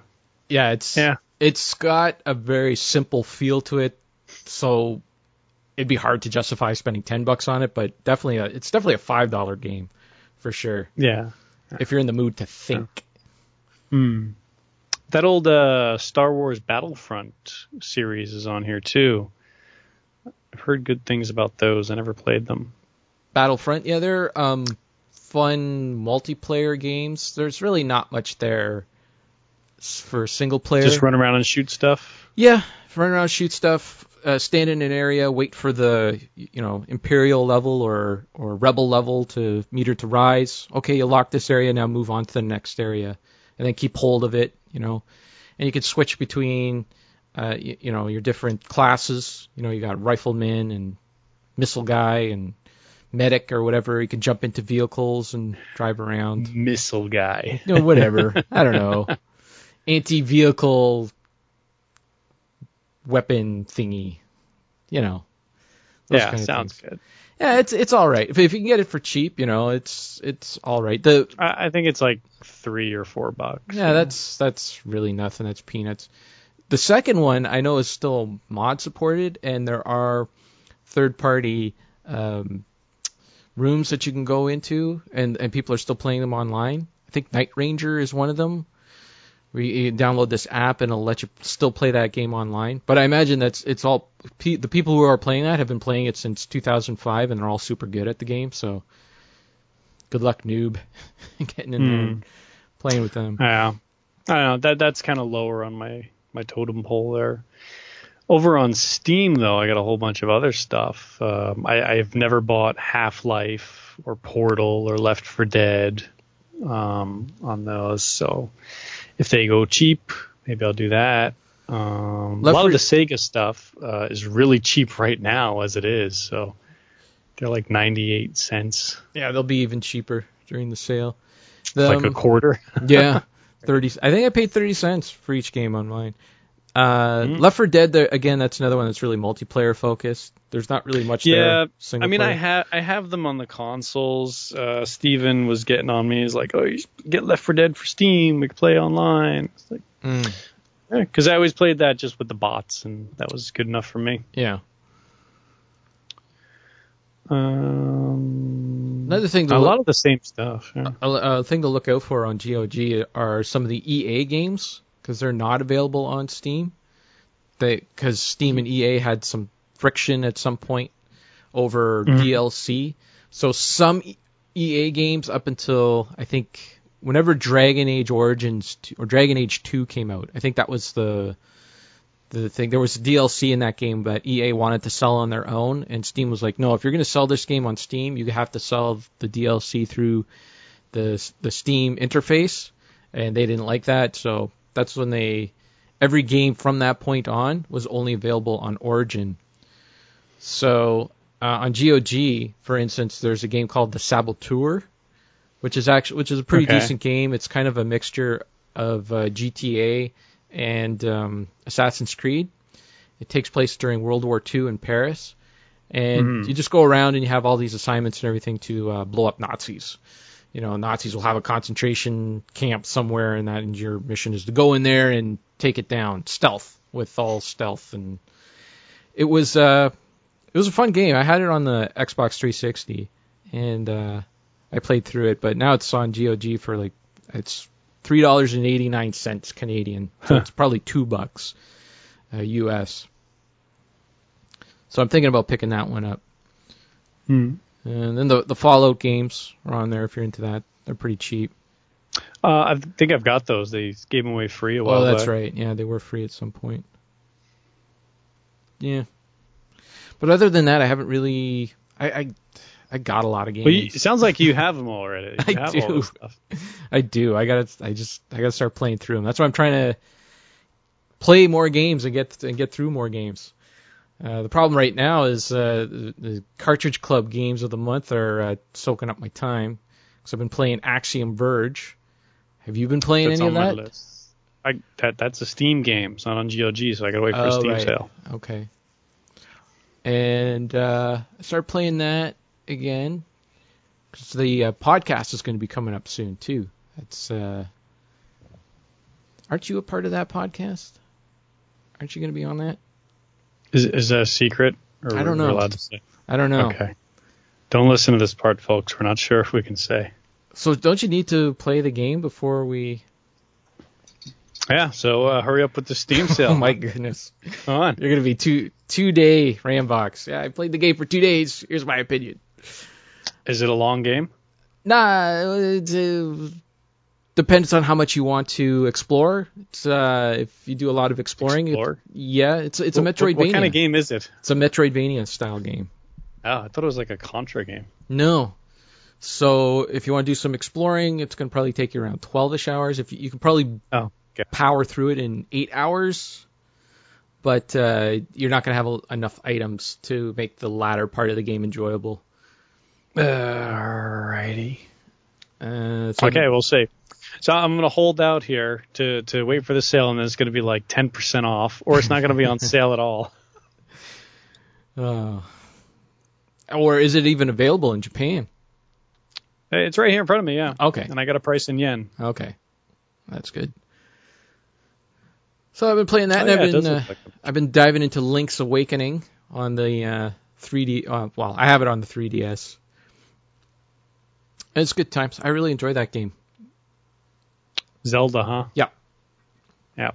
Yeah, it's Yeah. it's got a very simple feel to it, so it'd be hard to justify spending ten bucks on it, but definitely a, it's definitely a five dollar game for sure yeah. if you're in the mood to think. Hmm. That old uh, Star Wars Battlefront series is on here too. I've heard good things about those. I never played them. Battlefront, yeah, they're um, fun multiplayer games. There's really not much there for single player. Just run around and shoot stuff. Yeah, run around, shoot stuff, uh, stand in an area, wait for the you know imperial level or or rebel level to meter to rise. Okay, you lock this area, now move on to the next area, and then keep hold of it. You know, and you can switch between uh, you, you know your different classes. You know, you got rifleman and missile guy and medic or whatever. You can jump into vehicles and drive around Missile guy. you know, whatever. I don't know. Anti-vehicle weapon thingy. You know. Yeah, sounds good. Yeah, it's it's all right. If, if you can get it for cheap, you know, it's it's all right. The I, I think it's like three or four bucks. yeah, that's that's really nothing. That's peanuts. the second one I know is still mod supported, and there are third party um, rooms that you can go into, and and people are still playing them online. I think Night Ranger is one of them. You download this app and it'll let you still play that game online. But I imagine that's it's all the people who are playing that have been playing it since 2005, and they're all super good at the game. So good luck, noob, getting in there and playing with them. Yeah, I don't know. That that's kind of lower on my my totem pole there. Over on Steam though, I got a whole bunch of other stuff. Um, I, I've never bought Half Life or Portal or Left 4 Dead um, on those. So if they go cheap, maybe I'll do that. Um, a lot for- of the Sega stuff uh, is really cheap right now as it is. So they're like 98 cents, Yeah, they'll be even cheaper during the sale. The, like a um, quarter. yeah, thirty. I think I paid thirty cents for each game online. Uh, Hmm. Left 4 Dead, there again, that's another one that's really multiplayer focused. There's not really much Yeah, there. single I mean, I have I have them on the consoles. Uh, Steven was getting on me. He's like, "Oh, you get Left 4 Dead for Steam. We can play online." It's like, Mm, because I always played that just with the bots, and that was good enough for me. yeah. Um, Another thing to a look, lot of the same stuff. Yeah. a, a thing to look out for on GOG are some of the EA games because they're not available on Steam. They because Steam and EA had some friction at some point over Mhm. DLC. So some EA games up until I think whenever Dragon Age Origins 2, or Dragon Age 2 came out, I think that was the the thing. There was a DLC in that game that EA wanted to sell on their own, and Steam was like, no, if you're going to sell this game on Steam, you have to sell the DLC through the the Steam interface, and they didn't like that, so that's when they every game from that point on was only available on Origin. So uh, on GOG, for instance, there's a game called The Saboteur, which is actually which is a pretty Okay. decent game. It's kind of a mixture of uh, GTA and um, Assassin's Creed. It takes place during World War II in Paris, and Mhm. you just go around and you have all these assignments and everything to uh, blow up Nazis. You know, Nazis will have a concentration camp somewhere, and that and your mission is to go in there and take it down, stealth with all stealth. And it was uh, it was a fun game. I had it on the Xbox 360, and uh, I played through it. But now it's on GOG for like it's three dollars and eighty nine cents Canadian, so Huh. it's probably two bucks uh, US. So I'm thinking about picking that one up. Hmm. And then the the Fallout games are on there if you're into that. They're pretty cheap. Uh, I think I've got those. They gave them away free a while Oh, that's back. right. Yeah, they were free at some point. Yeah. But other than that, I haven't really. I I, I got a lot of games. Well, you, it sounds like you have them already. You I do. I do. I gotta. I just. I gotta start playing through them. That's why I'm trying to play more games and get and get through more games. Uh, the problem right now is uh, the, the cartridge club games of the month are uh, soaking up my time because I've been playing Axiom Verge. Have you been playing That's any on of my that? list. I, that that's a Steam game. It's not on GOG, so I gotta wait for a Oh, Steam right. sale. Okay. And uh, I started playing that again because the uh, podcast is going to be coming up soon too. That's. Uh, aren't you a part of that podcast? Aren't you going to be on that? Is is that a secret? Or I don't know. allowed to say? I don't know. Okay. Don't listen to this part, folks. We're not sure if we can say. So don't you need to play the game before we? Yeah. So uh, hurry up with the Steam sale. Oh my goodness! Come on. You're going to be two two day Rambox. Yeah, I played the game for two days. Here's my opinion. Is it a long game? Nah, it uh, depends on how much you want to explore. It's, uh, if you do a lot of exploring, it- yeah, it's it's a What- Metroidvania. What, what kind of game is it? It's a Metroidvania style game. Oh, I thought it was like a Contra game. No. So if you want to do some exploring, it's going to probably take you around 12ish hours. If you, you can probably Oh, okay. power through it in eight hours, but uh, you're not going to have a, enough items to make the latter part of the game enjoyable. Alrighty. Uh, so Okay, we'll see. So I'm gonna hold out here to to wait for the sale, and then it's gonna be like 10% off, or it's not gonna be on sale at all. Uh, or is it even available in Japan? It's right here in front of me, yeah. Okay. And I got a price in yen. Okay. That's good. So I've been playing that, Oh, and yeah, I've been uh, like I've been diving into Link's Awakening on the uh, 3D. Uh, well, I have it on the 3DS. And it's good times. I really enjoy that game. Zelda, huh? Yeah. Yeah.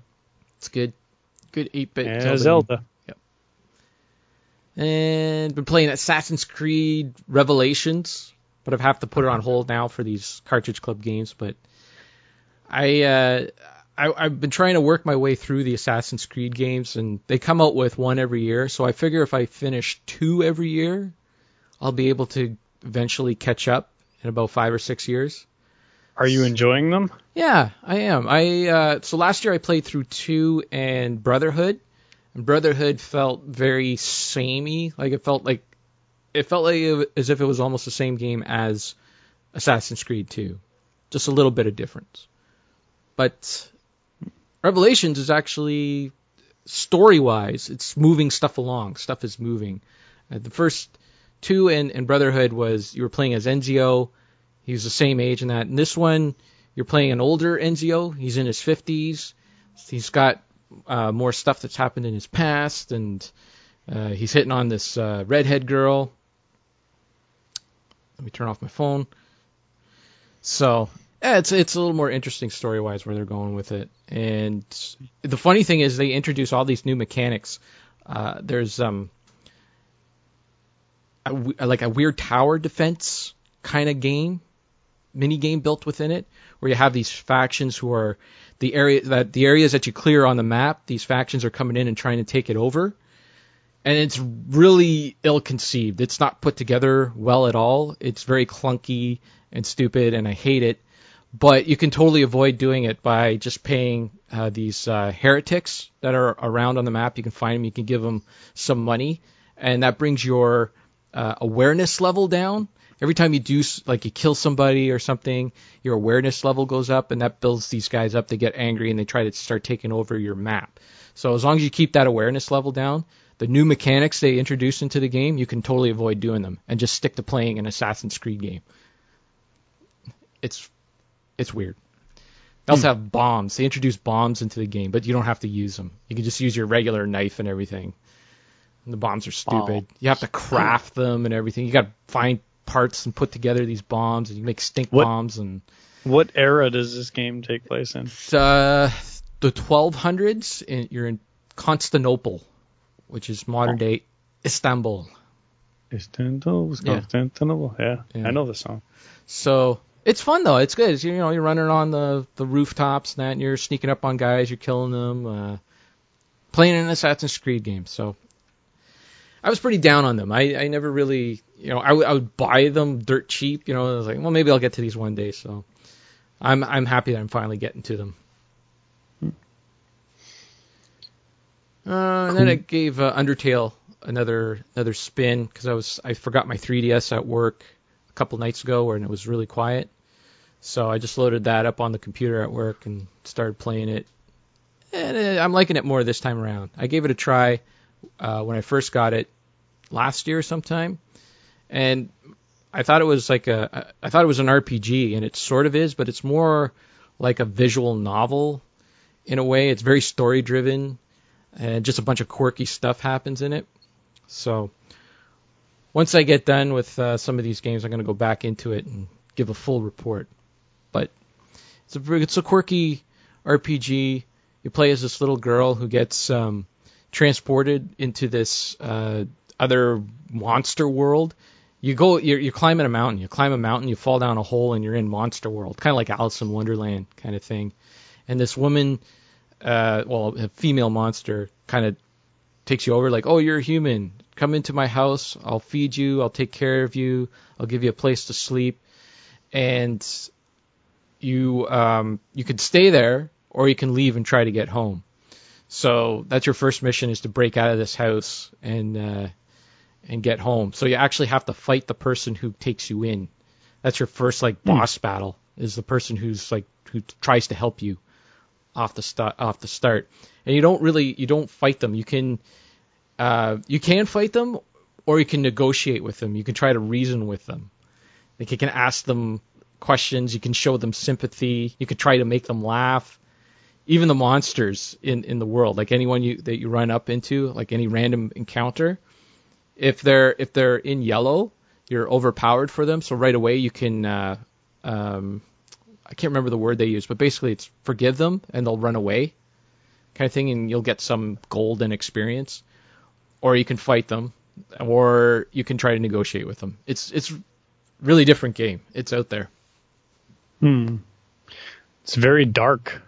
It's good. Good 8-bit Yeah, Zelda. Zelda. game. And been playing Assassin's Creed Revelations, but I've have to put it on hold now for these Cartridge Club games. But I, uh, I I've been trying to work my way through the Assassin's Creed games, and they come out with one every year. So I figure if I finish two every year, I'll be able to eventually catch up in about five or six years. Are you enjoying them? Yeah, I am. I uh, so last year I played through two and Brotherhood, and Brotherhood felt very samey. Like it felt like it felt like it, as if it was almost the same game as Assassin's Creed 2, just a little bit of difference. But Revelations is actually story wise, it's moving stuff along. Stuff is moving. Uh, the first two and, Brotherhood was you were playing as Enzio. He was the same age in that. In this one, you're playing an older Enzio. He's in his 50s. He's got uh, more stuff that's happened in his past, and uh, he's hitting on this uh, redhead girl. Let me turn off my phone. So yeah, it's it's a little more interesting story wise where they're going with it. And the funny thing is they introduce all these new mechanics. Uh, there's um a like a weird tower defense kind of game, mini game built within it, where you have these factions who are the area that the areas that you clear on the map. These factions are coming in and trying to take it over, and it's really ill conceived. It's not put together well at all. It's very clunky and stupid, and I hate it. But you can totally avoid doing it by just paying uh, these uh, heretics that are around on the map. You can find them. You can give them some money, and that brings your uh, awareness level down. Every time you do, like you kill somebody or something, your awareness level goes up, and that builds these guys up. They get angry and they try to start taking over your map. So as long as you keep that awareness level down, the new mechanics they introduce into the game, you can totally avoid doing them and just stick to playing an Assassin's Creed game. It's it's weird. They also have bombs. They introduce bombs into the game, but you don't have to use them. You can just use your regular knife and everything. And the bombs are stupid. You have to craft them and everything. You got to find parts and put together these bombs, and you make stink What- bombs. And What era does this game take place in? uh, the 1200s. And you're in Constantinople, which is modern day Istanbul. Istanbul, Yeah. Constantinople. Yeah. Yeah. I know the song. So it's fun though. It's good. It's, you know, you're running on the the rooftops and that, and you're sneaking up on guys. You're killing them. Uh, playing an Assassin's Creed game. So I was pretty down on them. I I never really, you know, I would buy them dirt cheap. You know, I was like, well, maybe I'll get to these one day. So I'm I'm happy that I'm finally getting to them. Uh, and then I gave uh, Undertale another another spin because I was I forgot my 3DS at work couple nights ago and it was really quiet. So I just loaded that up on the computer at work and started playing it. And uh, I'm liking it more this time around. I gave it a try uh, when I first got it last year sometime, and I thought it was like a I thought it was an RPG, and it sort of is, but it's more like a visual novel in a way. It's very story driven, and just a bunch of quirky stuff happens in it. So once I get done with uh, some of these games, I'm going to go back into it and give a full report. But it's a it's a quirky RPG. You play as this little girl who gets um, transported into this uh, other monster world. You go, you're, you're climbing a mountain. You climb a mountain, you fall down a hole, and you're in monster world, kind of like Alice in Wonderland kind of thing. And this woman, uh, well, a female monster, kind of takes you over like, oh, you're a human. Come into my house. I'll feed you. I'll take care of you. I'll give you a place to sleep. And you um, you can stay there or you can leave and try to get home. So that's your first mission is to break out of this house and uh, and get home. So you actually have to fight the person who takes you in. That's your first like boss battle is the person who's like who tries to help you off the start off the start. And you don't really you don't fight them. You can uh, you can fight them or you can negotiate with them. You can try to reason with them. Like you can ask them questions, you can show them sympathy, you could try to make them laugh. even the monsters in in the world, like anyone you that you run up into, like any random encounter, if they're if they're in yellow, you're overpowered for them. So right away you can, uh, um, I can't remember the word they use, but basically it's forgive them and they'll run away, kind of thing, and you'll get some golden experience. Or you can fight them, or you can try to negotiate with them. It's it's really different game. It's out there. Hmm. It's very dark.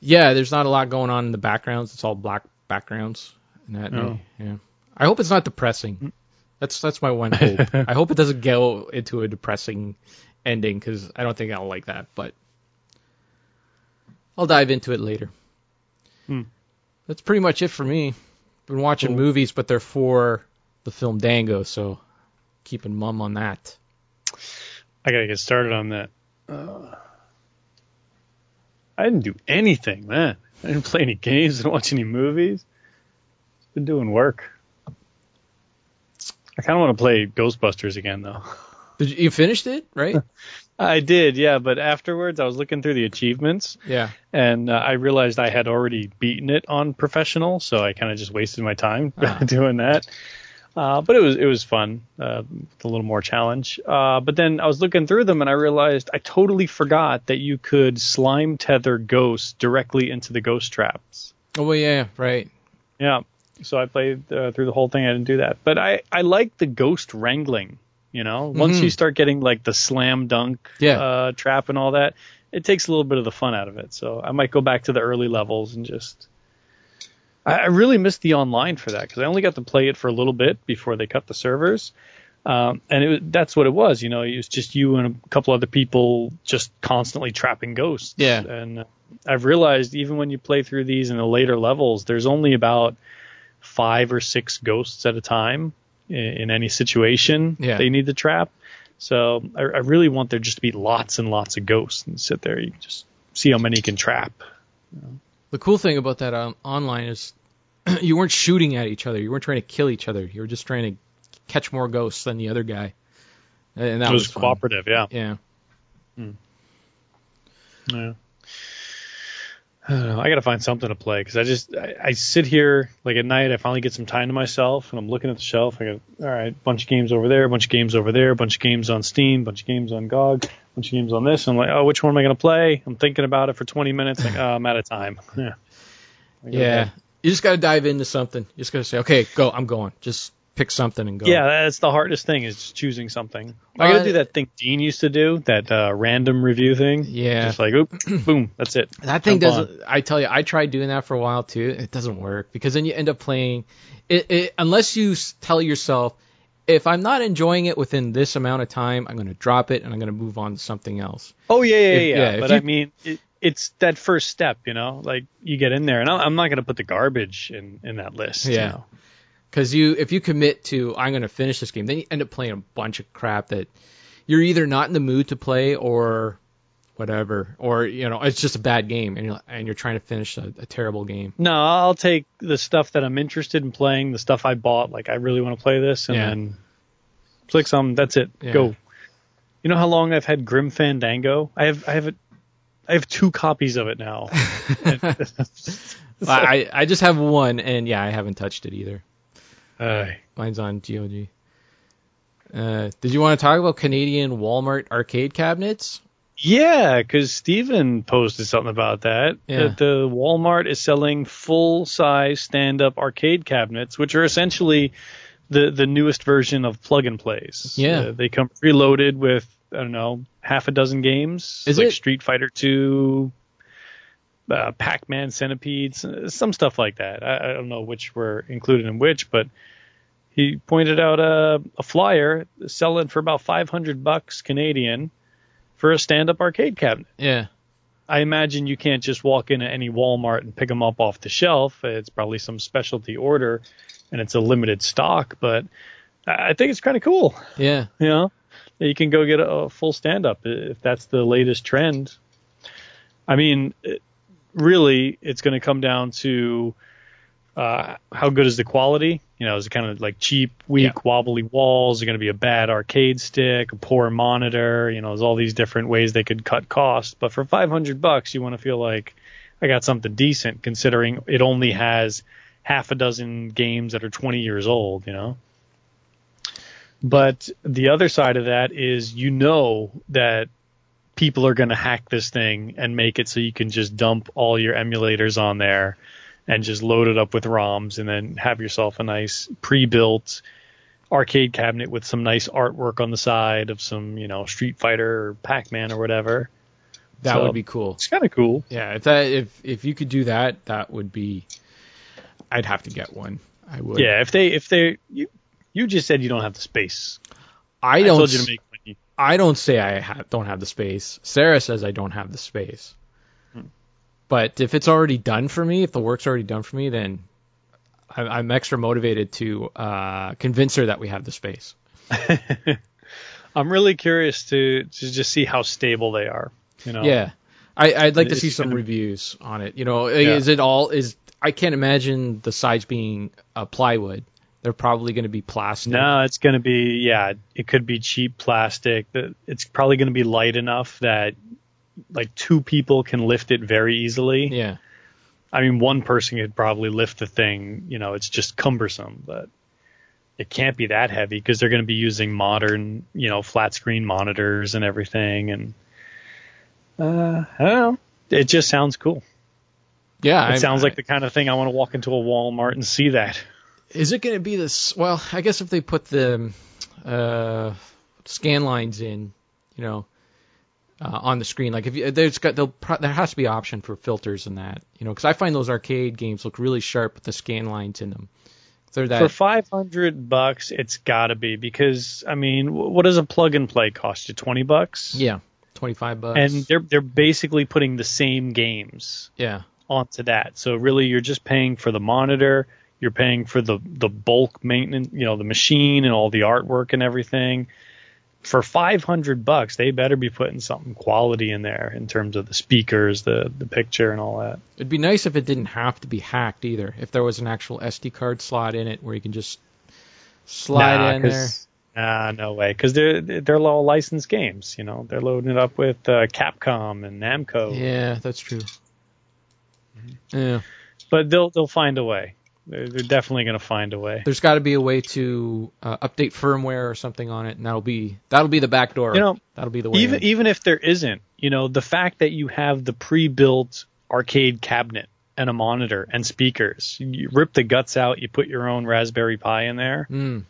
Yeah, there's not a lot going on in the backgrounds. It's all black backgrounds. And that, Oh. yeah. I hope it's not depressing. That's that's my one hope. I hope it doesn't go into a depressing ending because I don't think I'll like that. But I'll dive into it later. Hmm. That's pretty much it for me. Been watching Cool. movies, but they're for the film Dango, so keeping mum on that. I gotta get started on that. Uh, I didn't do anything, man. I didn't play any games. Didn't watch any movies. Just Been doing work. I kind of want to play Ghostbusters again, though. Did you, you finished it, right? I did, yeah. But afterwards, I was looking through the achievements, yeah. and uh, I realized I had already beaten it on professional, so I kind of just wasted my time Ah. doing that. Uh, but it was it was fun, uh, with a little more challenge. Uh, but then I was looking through them and I realized I totally forgot that you could slime tether ghosts directly into the ghost traps. Oh well, yeah, right. Yeah. So I played uh, through the whole thing. I didn't do that, but I I like the ghost wrangling. You know, once Mhm. you start getting like the slam dunk Yeah. uh, trap and all that, it takes a little bit of the fun out of it. So I might go back to the early levels and just. I, I really missed the online for that because I only got to play it for a little bit before they cut the servers. Um, and it, was- that's what it was, you know, it was just you and a couple other people just constantly trapping ghosts. Yeah. And uh, I've realized even when you play through these in the later levels, there's only about five or six ghosts at a time in, in any situation Yeah. they need to trap. So I, I really want there just to be lots and lots of ghosts and sit there, you just see how many you can trap. The cool thing about that um, online is you weren't shooting at each other. You weren't trying to kill each other. You were just trying to catch more ghosts than the other guy. And that it was, was, cooperative, yeah. Yeah. Yeah. I don't know. I gotta find something to play because I just I, I sit here like at night. I finally get some time to myself, and I'm looking at the shelf. I go, all right, bunch of games over there, a bunch of games over there, a bunch of games on Steam, bunch of games on GOG, bunch of games on this. And I'm like, oh, which one am I gonna play? I'm thinking about it for 20 minutes. Like, oh, I'm out of time. Yeah. Yeah. You just got to dive into something. You just got to say, okay, go. I'm going. Just pick something and go. Yeah, that's the hardest thing is choosing something. I gotta Uh, do that thing Dean used to do, that uh, random review thing. Yeah. Just like, oop, boom, that's it. That thing doesn't. I tell you, I tried doing that for a while too. It doesn't work because then you end up playing. It, it unless you tell yourself, if I'm not enjoying it within this amount of time, I'm going to drop it and I'm going to move on to something else. Oh yeah, yeah, If- yeah. yeah, but you- I mean, it, it's that first step, you know. Like you get in there, and I'm not gonna put the garbage in in that list. Yeah. You know? Because you, if you commit to, I'm going to finish this game, then you end up playing a bunch of crap that you're either not in the mood to play or whatever, or you know, it's just a bad game and you're and you're trying to finish a, a terrible game. No, I'll take the stuff that I'm interested in playing, the stuff I bought. Like I really want to play this, and Yeah. then click some. That's it. Yeah. Go. You know how long I've had Grim Fandango? I have I have it. I have two copies of it now. I I just have one, and yeah, I haven't touched it either. Aye. Mine's on GOG. Uh, did you want to talk about Canadian Walmart arcade cabinets? Yeah, because Steven posted something about that. Yeah. That the Walmart is selling full size stand up arcade cabinets, which are essentially the the newest version of plug and plays. Yeah. Uh, they come preloaded with I don't know half a dozen games, Is like it- Street Fighter Two, uh, Pac Man Centipedes, uh, some stuff like that. I, I don't know which were included in which, but he pointed out a, a flyer selling for about 500 bucks Canadian for a stand-up arcade cabinet. Yeah. I imagine you can't just walk into any Walmart and pick them up off the shelf. It's probably some specialty order, and it's a limited stock. But I I think it's kind of cool. Yeah. You know, you can go get a, a full stand-up if that's the latest trend. I mean, it, really, it's going to come down to uh, how good is the quality. You know, is it kind of like cheap, weak, Yeah. wobbly walls? Is it going to be a bad arcade stick, a poor monitor? You know, there's all these different ways they could cut costs. But for 500 bucks, you want to feel like I got something decent considering it only has half a dozen games that are 20 years old, you know. But the other side of that is you know that people are going to hack this thing and make it so you can just dump all your emulators on there and just load it up with ROMs and then have yourself a nice pre-built arcade cabinet with some nice artwork on the side of some, you know, Street Fighter or Pac-Man or whatever. That So- would be cool. It's kind of cool. Yeah, if that if if you could do that, that would be. I'd have to get one. I would. Yeah, if they if they you you just said you don't have the space. I I don't. told you to make. I don't say I ha- don't have the space. Sarah says I don't have the space. But if it's already done for me, if the work's already done for me, then I- I'm extra motivated to uh, convince her that we have the space. I'm really curious to to just see how stable they are. You know. Yeah, I, I'd like to see some gonna- reviews on it. You know, Yeah. is it all is? I can't imagine the sides being uh, plywood. They're probably going to be plastic. No, it's going to be yeah. It could be cheap plastic. It's probably going to be light enough that like two people can lift it very easily. Yeah. I mean, one person could probably lift the thing. You know, it's just cumbersome, but it can't be that heavy because they're going to be using modern, you know, flat screen monitors and everything. And uh, I don't know. It just sounds cool. Yeah. It I'm- sounds like the kind of thing I want to walk into a Walmart and see that. Is it going to be this? Well, I guess if they put the uh, scan lines in, you know, uh, on the screen, like if you, there's got they'll pro- there has to be option for filters and that, you know, because I find those arcade games look really sharp with the scan lines in them. They're that For five hundred bucks, it's got to be because I mean, what does a plug and play cost you? Twenty bucks. yeah, twenty five bucks. And they're they're basically putting the same games yeah, onto that. So really, you're just paying for the monitor. You're paying for the the bulk maintenance, you know, the machine and all the artwork and everything. For 500 bucks, they better be putting something quality in there in terms of the speakers, the the picture, and all that. it'd be nice if it didn't have to be hacked either. If there was an actual SD card slot in it where you can just slide Nah, in there. Nah, no way. Because they're they're all licensed games. You know, they're loading it up with uh, Capcom and Namco. Yeah, that's true. Yeah. But they'll they'll find a way. They're, they're definitely going to find a way. there's got to be a way to uh, update firmware or something on it, and that'll be that'll be the back door. You know, that'll be the way. even in. even if there isn't, you know, the fact that you have the pre-built arcade cabinet and a monitor and speakers, you rip the guts out, you put your own Raspberry Pi in there. Mm,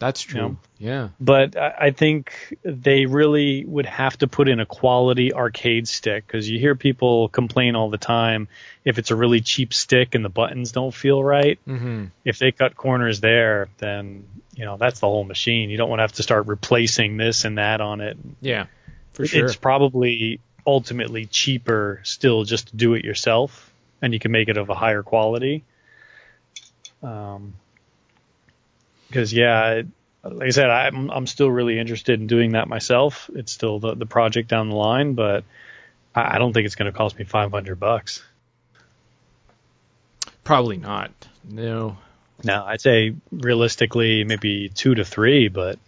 that's true. Yeah. But I I think they really would have to put in a quality arcade stick because you hear people complain all the time if it's a really cheap stick and the buttons don't feel right. hmm If they cut corners there, then you know that's the whole machine. You don't want to have to start replacing this and that on it. Yeah. For sure. It's probably ultimately cheaper still just to do it yourself, and you can make it of a higher quality. Um, because yeah, like I said, I'm I'm still really interested in doing that myself. It's still the the project down the line, but I, I don't think it's going to cost me 500 bucks. Probably not. No. No, I'd say realistically maybe two to three, but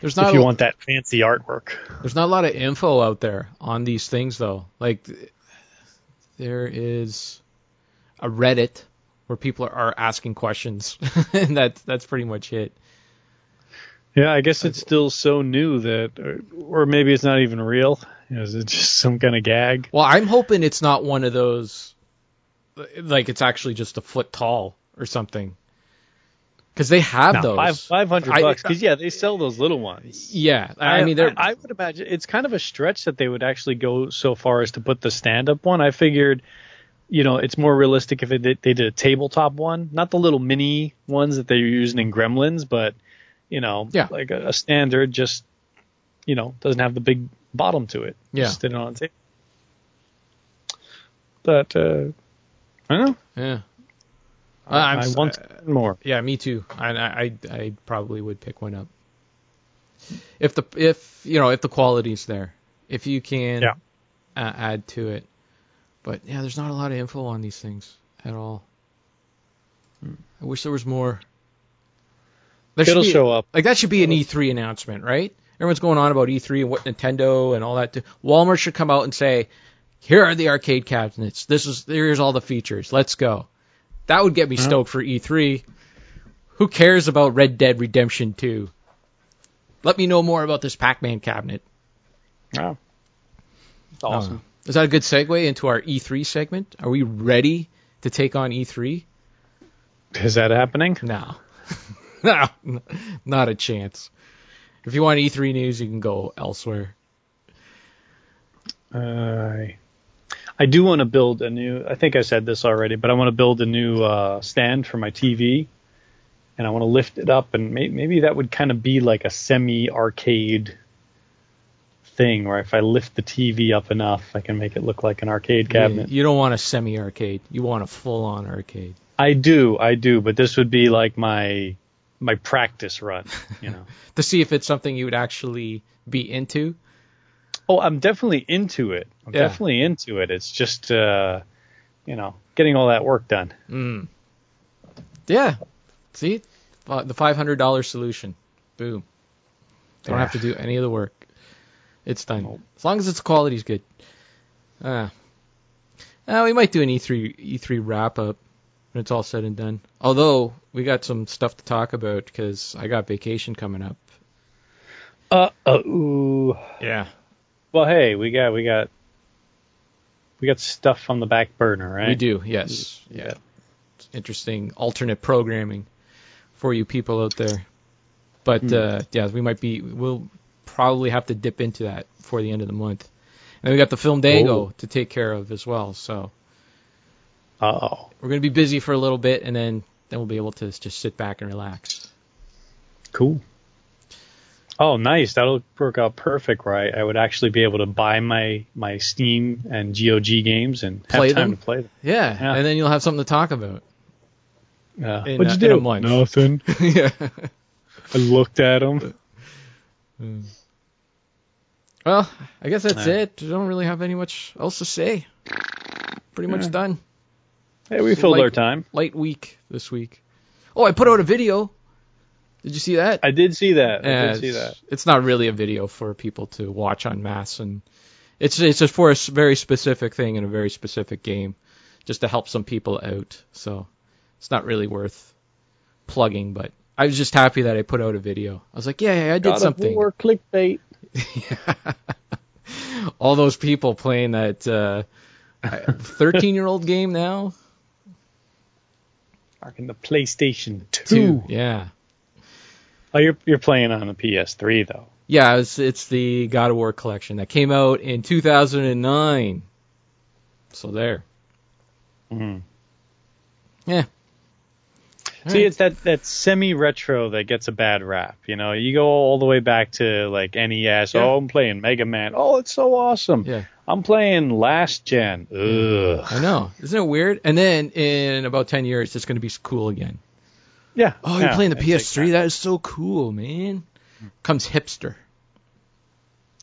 There's not if you want that fancy artwork. there's not a lot of info out there on these things though. Like there is a Reddit where people are, asking questions, and that's that's pretty much it. Yeah, I guess it's uh, still so new that, or, or maybe it's not even real. You know, is it just some kind of gag? Well, I'm hoping it's not one of those, like it's actually just a foot tall or something. Because they have No, those. five hundred I- bucks. Because yeah, they sell those little ones. Yeah, I, mean they're I, would imagine it's kind of a stretch that they would actually go so far as to put the stand up one. I figured, you know, it's more realistic if it they did a tabletop one, not the little mini ones that they're using in Gremlins, but you know, Yeah. like a, a standard, just you know, doesn't have the big bottom to it. Yeah. just sit it on a table. But uh, I don't know. yeah. I, I'm I want more. Yeah, me too. I, I I I probably would pick one up if the if you know if the quality's there, if you can Yeah. uh, add to it. But yeah, there's not a lot of info on these things at all. I wish there was more. There should It'll show up. Like that should be an E3 announcement, right? Everyone's going on about E3 and what Nintendo and all that. Do. Walmart should come out and say, Here are the arcade cabinets. This is here's all the features. Let's go. That would get me Uh-huh. stoked for E3. Who cares about Red Dead Redemption 2? Let me know more about this Pac-Man cabinet. Wow. It's awesome. Uh, is that a good segue into our E3 segment? Are we ready to take on E E3? Is that happening? No. no, not a chance. If you want E3 news, you can go elsewhere. Uh, I do want to build a new. I think I said this already, but I want to build a new uh, stand for my TV, and I want to lift it up, and may, maybe that would kind of be like a semi-arcade thing, where if I lift the TV up enough, I can make it look like an arcade cabinet. You don't want a semi-arcade. You want a full-on arcade. I do, I do, but this would be like my my practice run, you know. To see if it's something you would actually be into. oh, I'm definitely into it. I'm Yeah. definitely into it. It's just, uh, you know, getting all that work done. Mm. Yeah. See? Uh, The $500 solution. Boom. Don't have to do any of the work. It's done. Nope. As long as its quality's good. Ah. Uh, we might do an E E3 E3 wrap up when it's all said and done. Although we got some stuff to talk about because I got vacation coming up. Uh oh. Yeah. Well, hey, we got we got we got stuff on the back burner, right? We do. Yes. Yeah. It's interesting alternate programming for you people out there. But uh, yeah, we might be. We'll probably have to dip into that before the end of the month. And we got the film Dango Oh. to take care of as well. So Oh, we're gonna be busy for a little bit, and then then we'll be able to just sit back and relax. cool. Oh, nice. That'll work out perfect, right? I would actually be able to buy my my Steam and GOG games and play have Play time them? to play them. Yeah, Yeah. and then you'll have something to talk about. Yeah. In, What'd uh, you in a do? Nothing. yeah. I looked at them. Hmm. Well, I guess that's it. I don't really have any much else to say. Pretty much Yeah. done. Hey, we filled Like- our time. light week this week. Oh, I put out a video. Did you see that? I did see that. I did see it's, that. it's not really a video for people to watch on mass, and it's it's just for a very specific thing in a very specific game, just to help some people out. So it's not really worth plugging, but I was just happy that I put out a video. I was like, yeah, yeah I did God of something. War clickbait. All those people playing that uh, 13 year old game now. Back in the PlayStation 2. Two. Yeah. Oh, you're you're playing on the PS3 though. Yeah, it's, it's the God of War collection that came out in 2009. So there. Mhm. Yeah. See, Alright. it's that, that semi-retro that gets a bad rap. You know, you go all the way back to like NES. Yeah. Oh, I'm playing Mega Man. Oh, it's so awesome. Yeah. I'm playing last gen. Ugh. I know. Isn't it weird? And then in about 10 years, it's going to be cool again. Yeah. Oh, you're yeah, playing the PS3? like that. That is so cool, man. Comes hipster.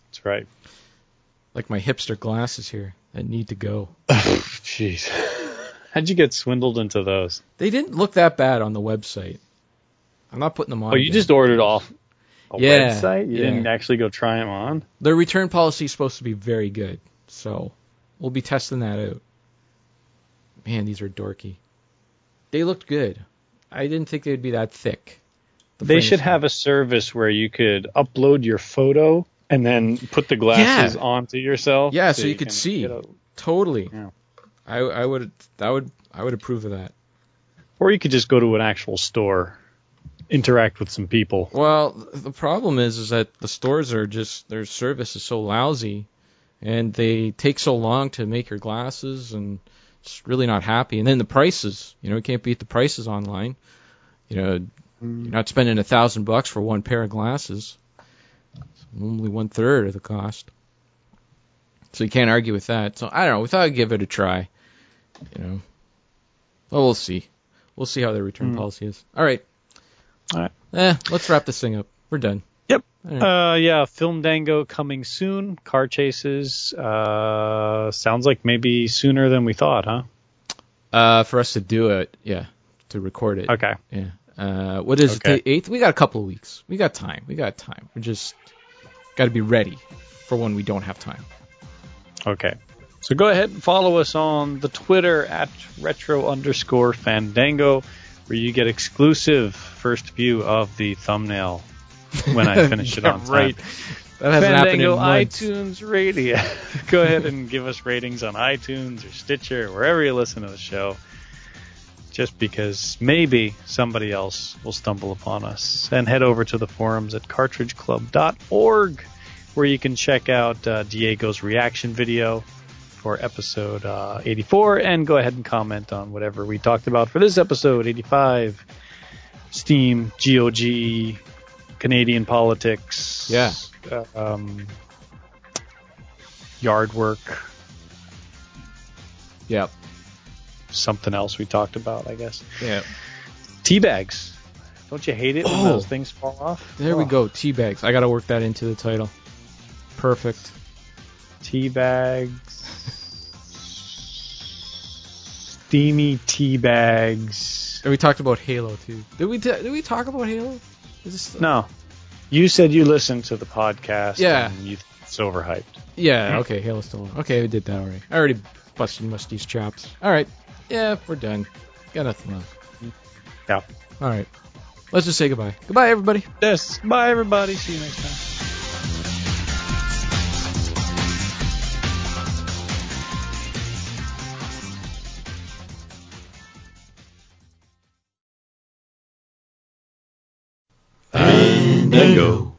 That's right. Like my hipster glasses here that need to go. Jeez. How'd you get swindled into those? They didn't look that bad on the website. I'm not putting them on. Oh, you again. just ordered off a Yeah, website? You yeah. didn't actually go try them on? Their return policy is supposed to be very good, so we'll be testing that out. Man, these are dorky. They looked good. I didn't think they'd be that thick. The They should have a service where you could upload your photo and then put the glasses Yeah. onto yourself. Yeah, so you could see. totally. Yeah. I I would that would I would approve of that. or you could just go to an actual store, interact with some people. Well, the problem is is that the stores are just their service is so lousy, and they take so long to make your glasses, and it's really not happy. And then the prices, you know, you can't beat the prices online. You know, hmm. you're not spending a thousand bucks for one pair of glasses. It's only one third of the cost. So you can't argue with that. So I don't know. We thought I'd give it a try. You know. Well, we'll see. We'll see how their return Mm. policy is. All right. All right. Eh, let's wrap this thing up. We're done. Yep. Right. Uh, yeah, Film Dango coming soon. Car chases. Uh, sounds like maybe sooner than we thought, huh? Uh, for us to do it, yeah, to record it. Okay. Yeah. Uh, what is Okay. it? The eighth? We got a couple of weeks. We got time. We got time. We just got to be ready for when we don't have time. Okay. So go ahead and follow us on the Twitter at retro underscore fandango, where you get exclusive first view of the thumbnail when I finish it Yeah, on time. right. That hasn't happened Fandango months. iTunes Radio. Go ahead and give us ratings on iTunes or Stitcher, or wherever you listen to the show. Just because maybe somebody else will stumble upon us. And head over to the forums at cartridgeclub.org where you can check out uh, Diego's reaction video for episode uh, 84 and go ahead and comment on whatever we talked about for this episode 85 Steam, GOG, Canadian politics. Yeah. uh, um, yard work, Yep. something else we talked about, I guess. Yeah. Tea bags. Don't you hate it when Oh. those things fall off? There we Oh, go. Tea bags. I gotta work that into the title. Perfect. Tea bags. Steamy tea bags. And we talked about Halo too. Did we? T- did we talk about Halo? Is this No. You said you listened to the podcast. Yeah. And you it's overhyped. Yeah. Okay. Halo's still on. Okay, we did that already. I already busted Musty's chops. All right. Yeah, we're done. Got nothing left. Yeah. All right. Let's just say goodbye. Goodbye, everybody. Yes. Bye, everybody. See you next time. Fandango.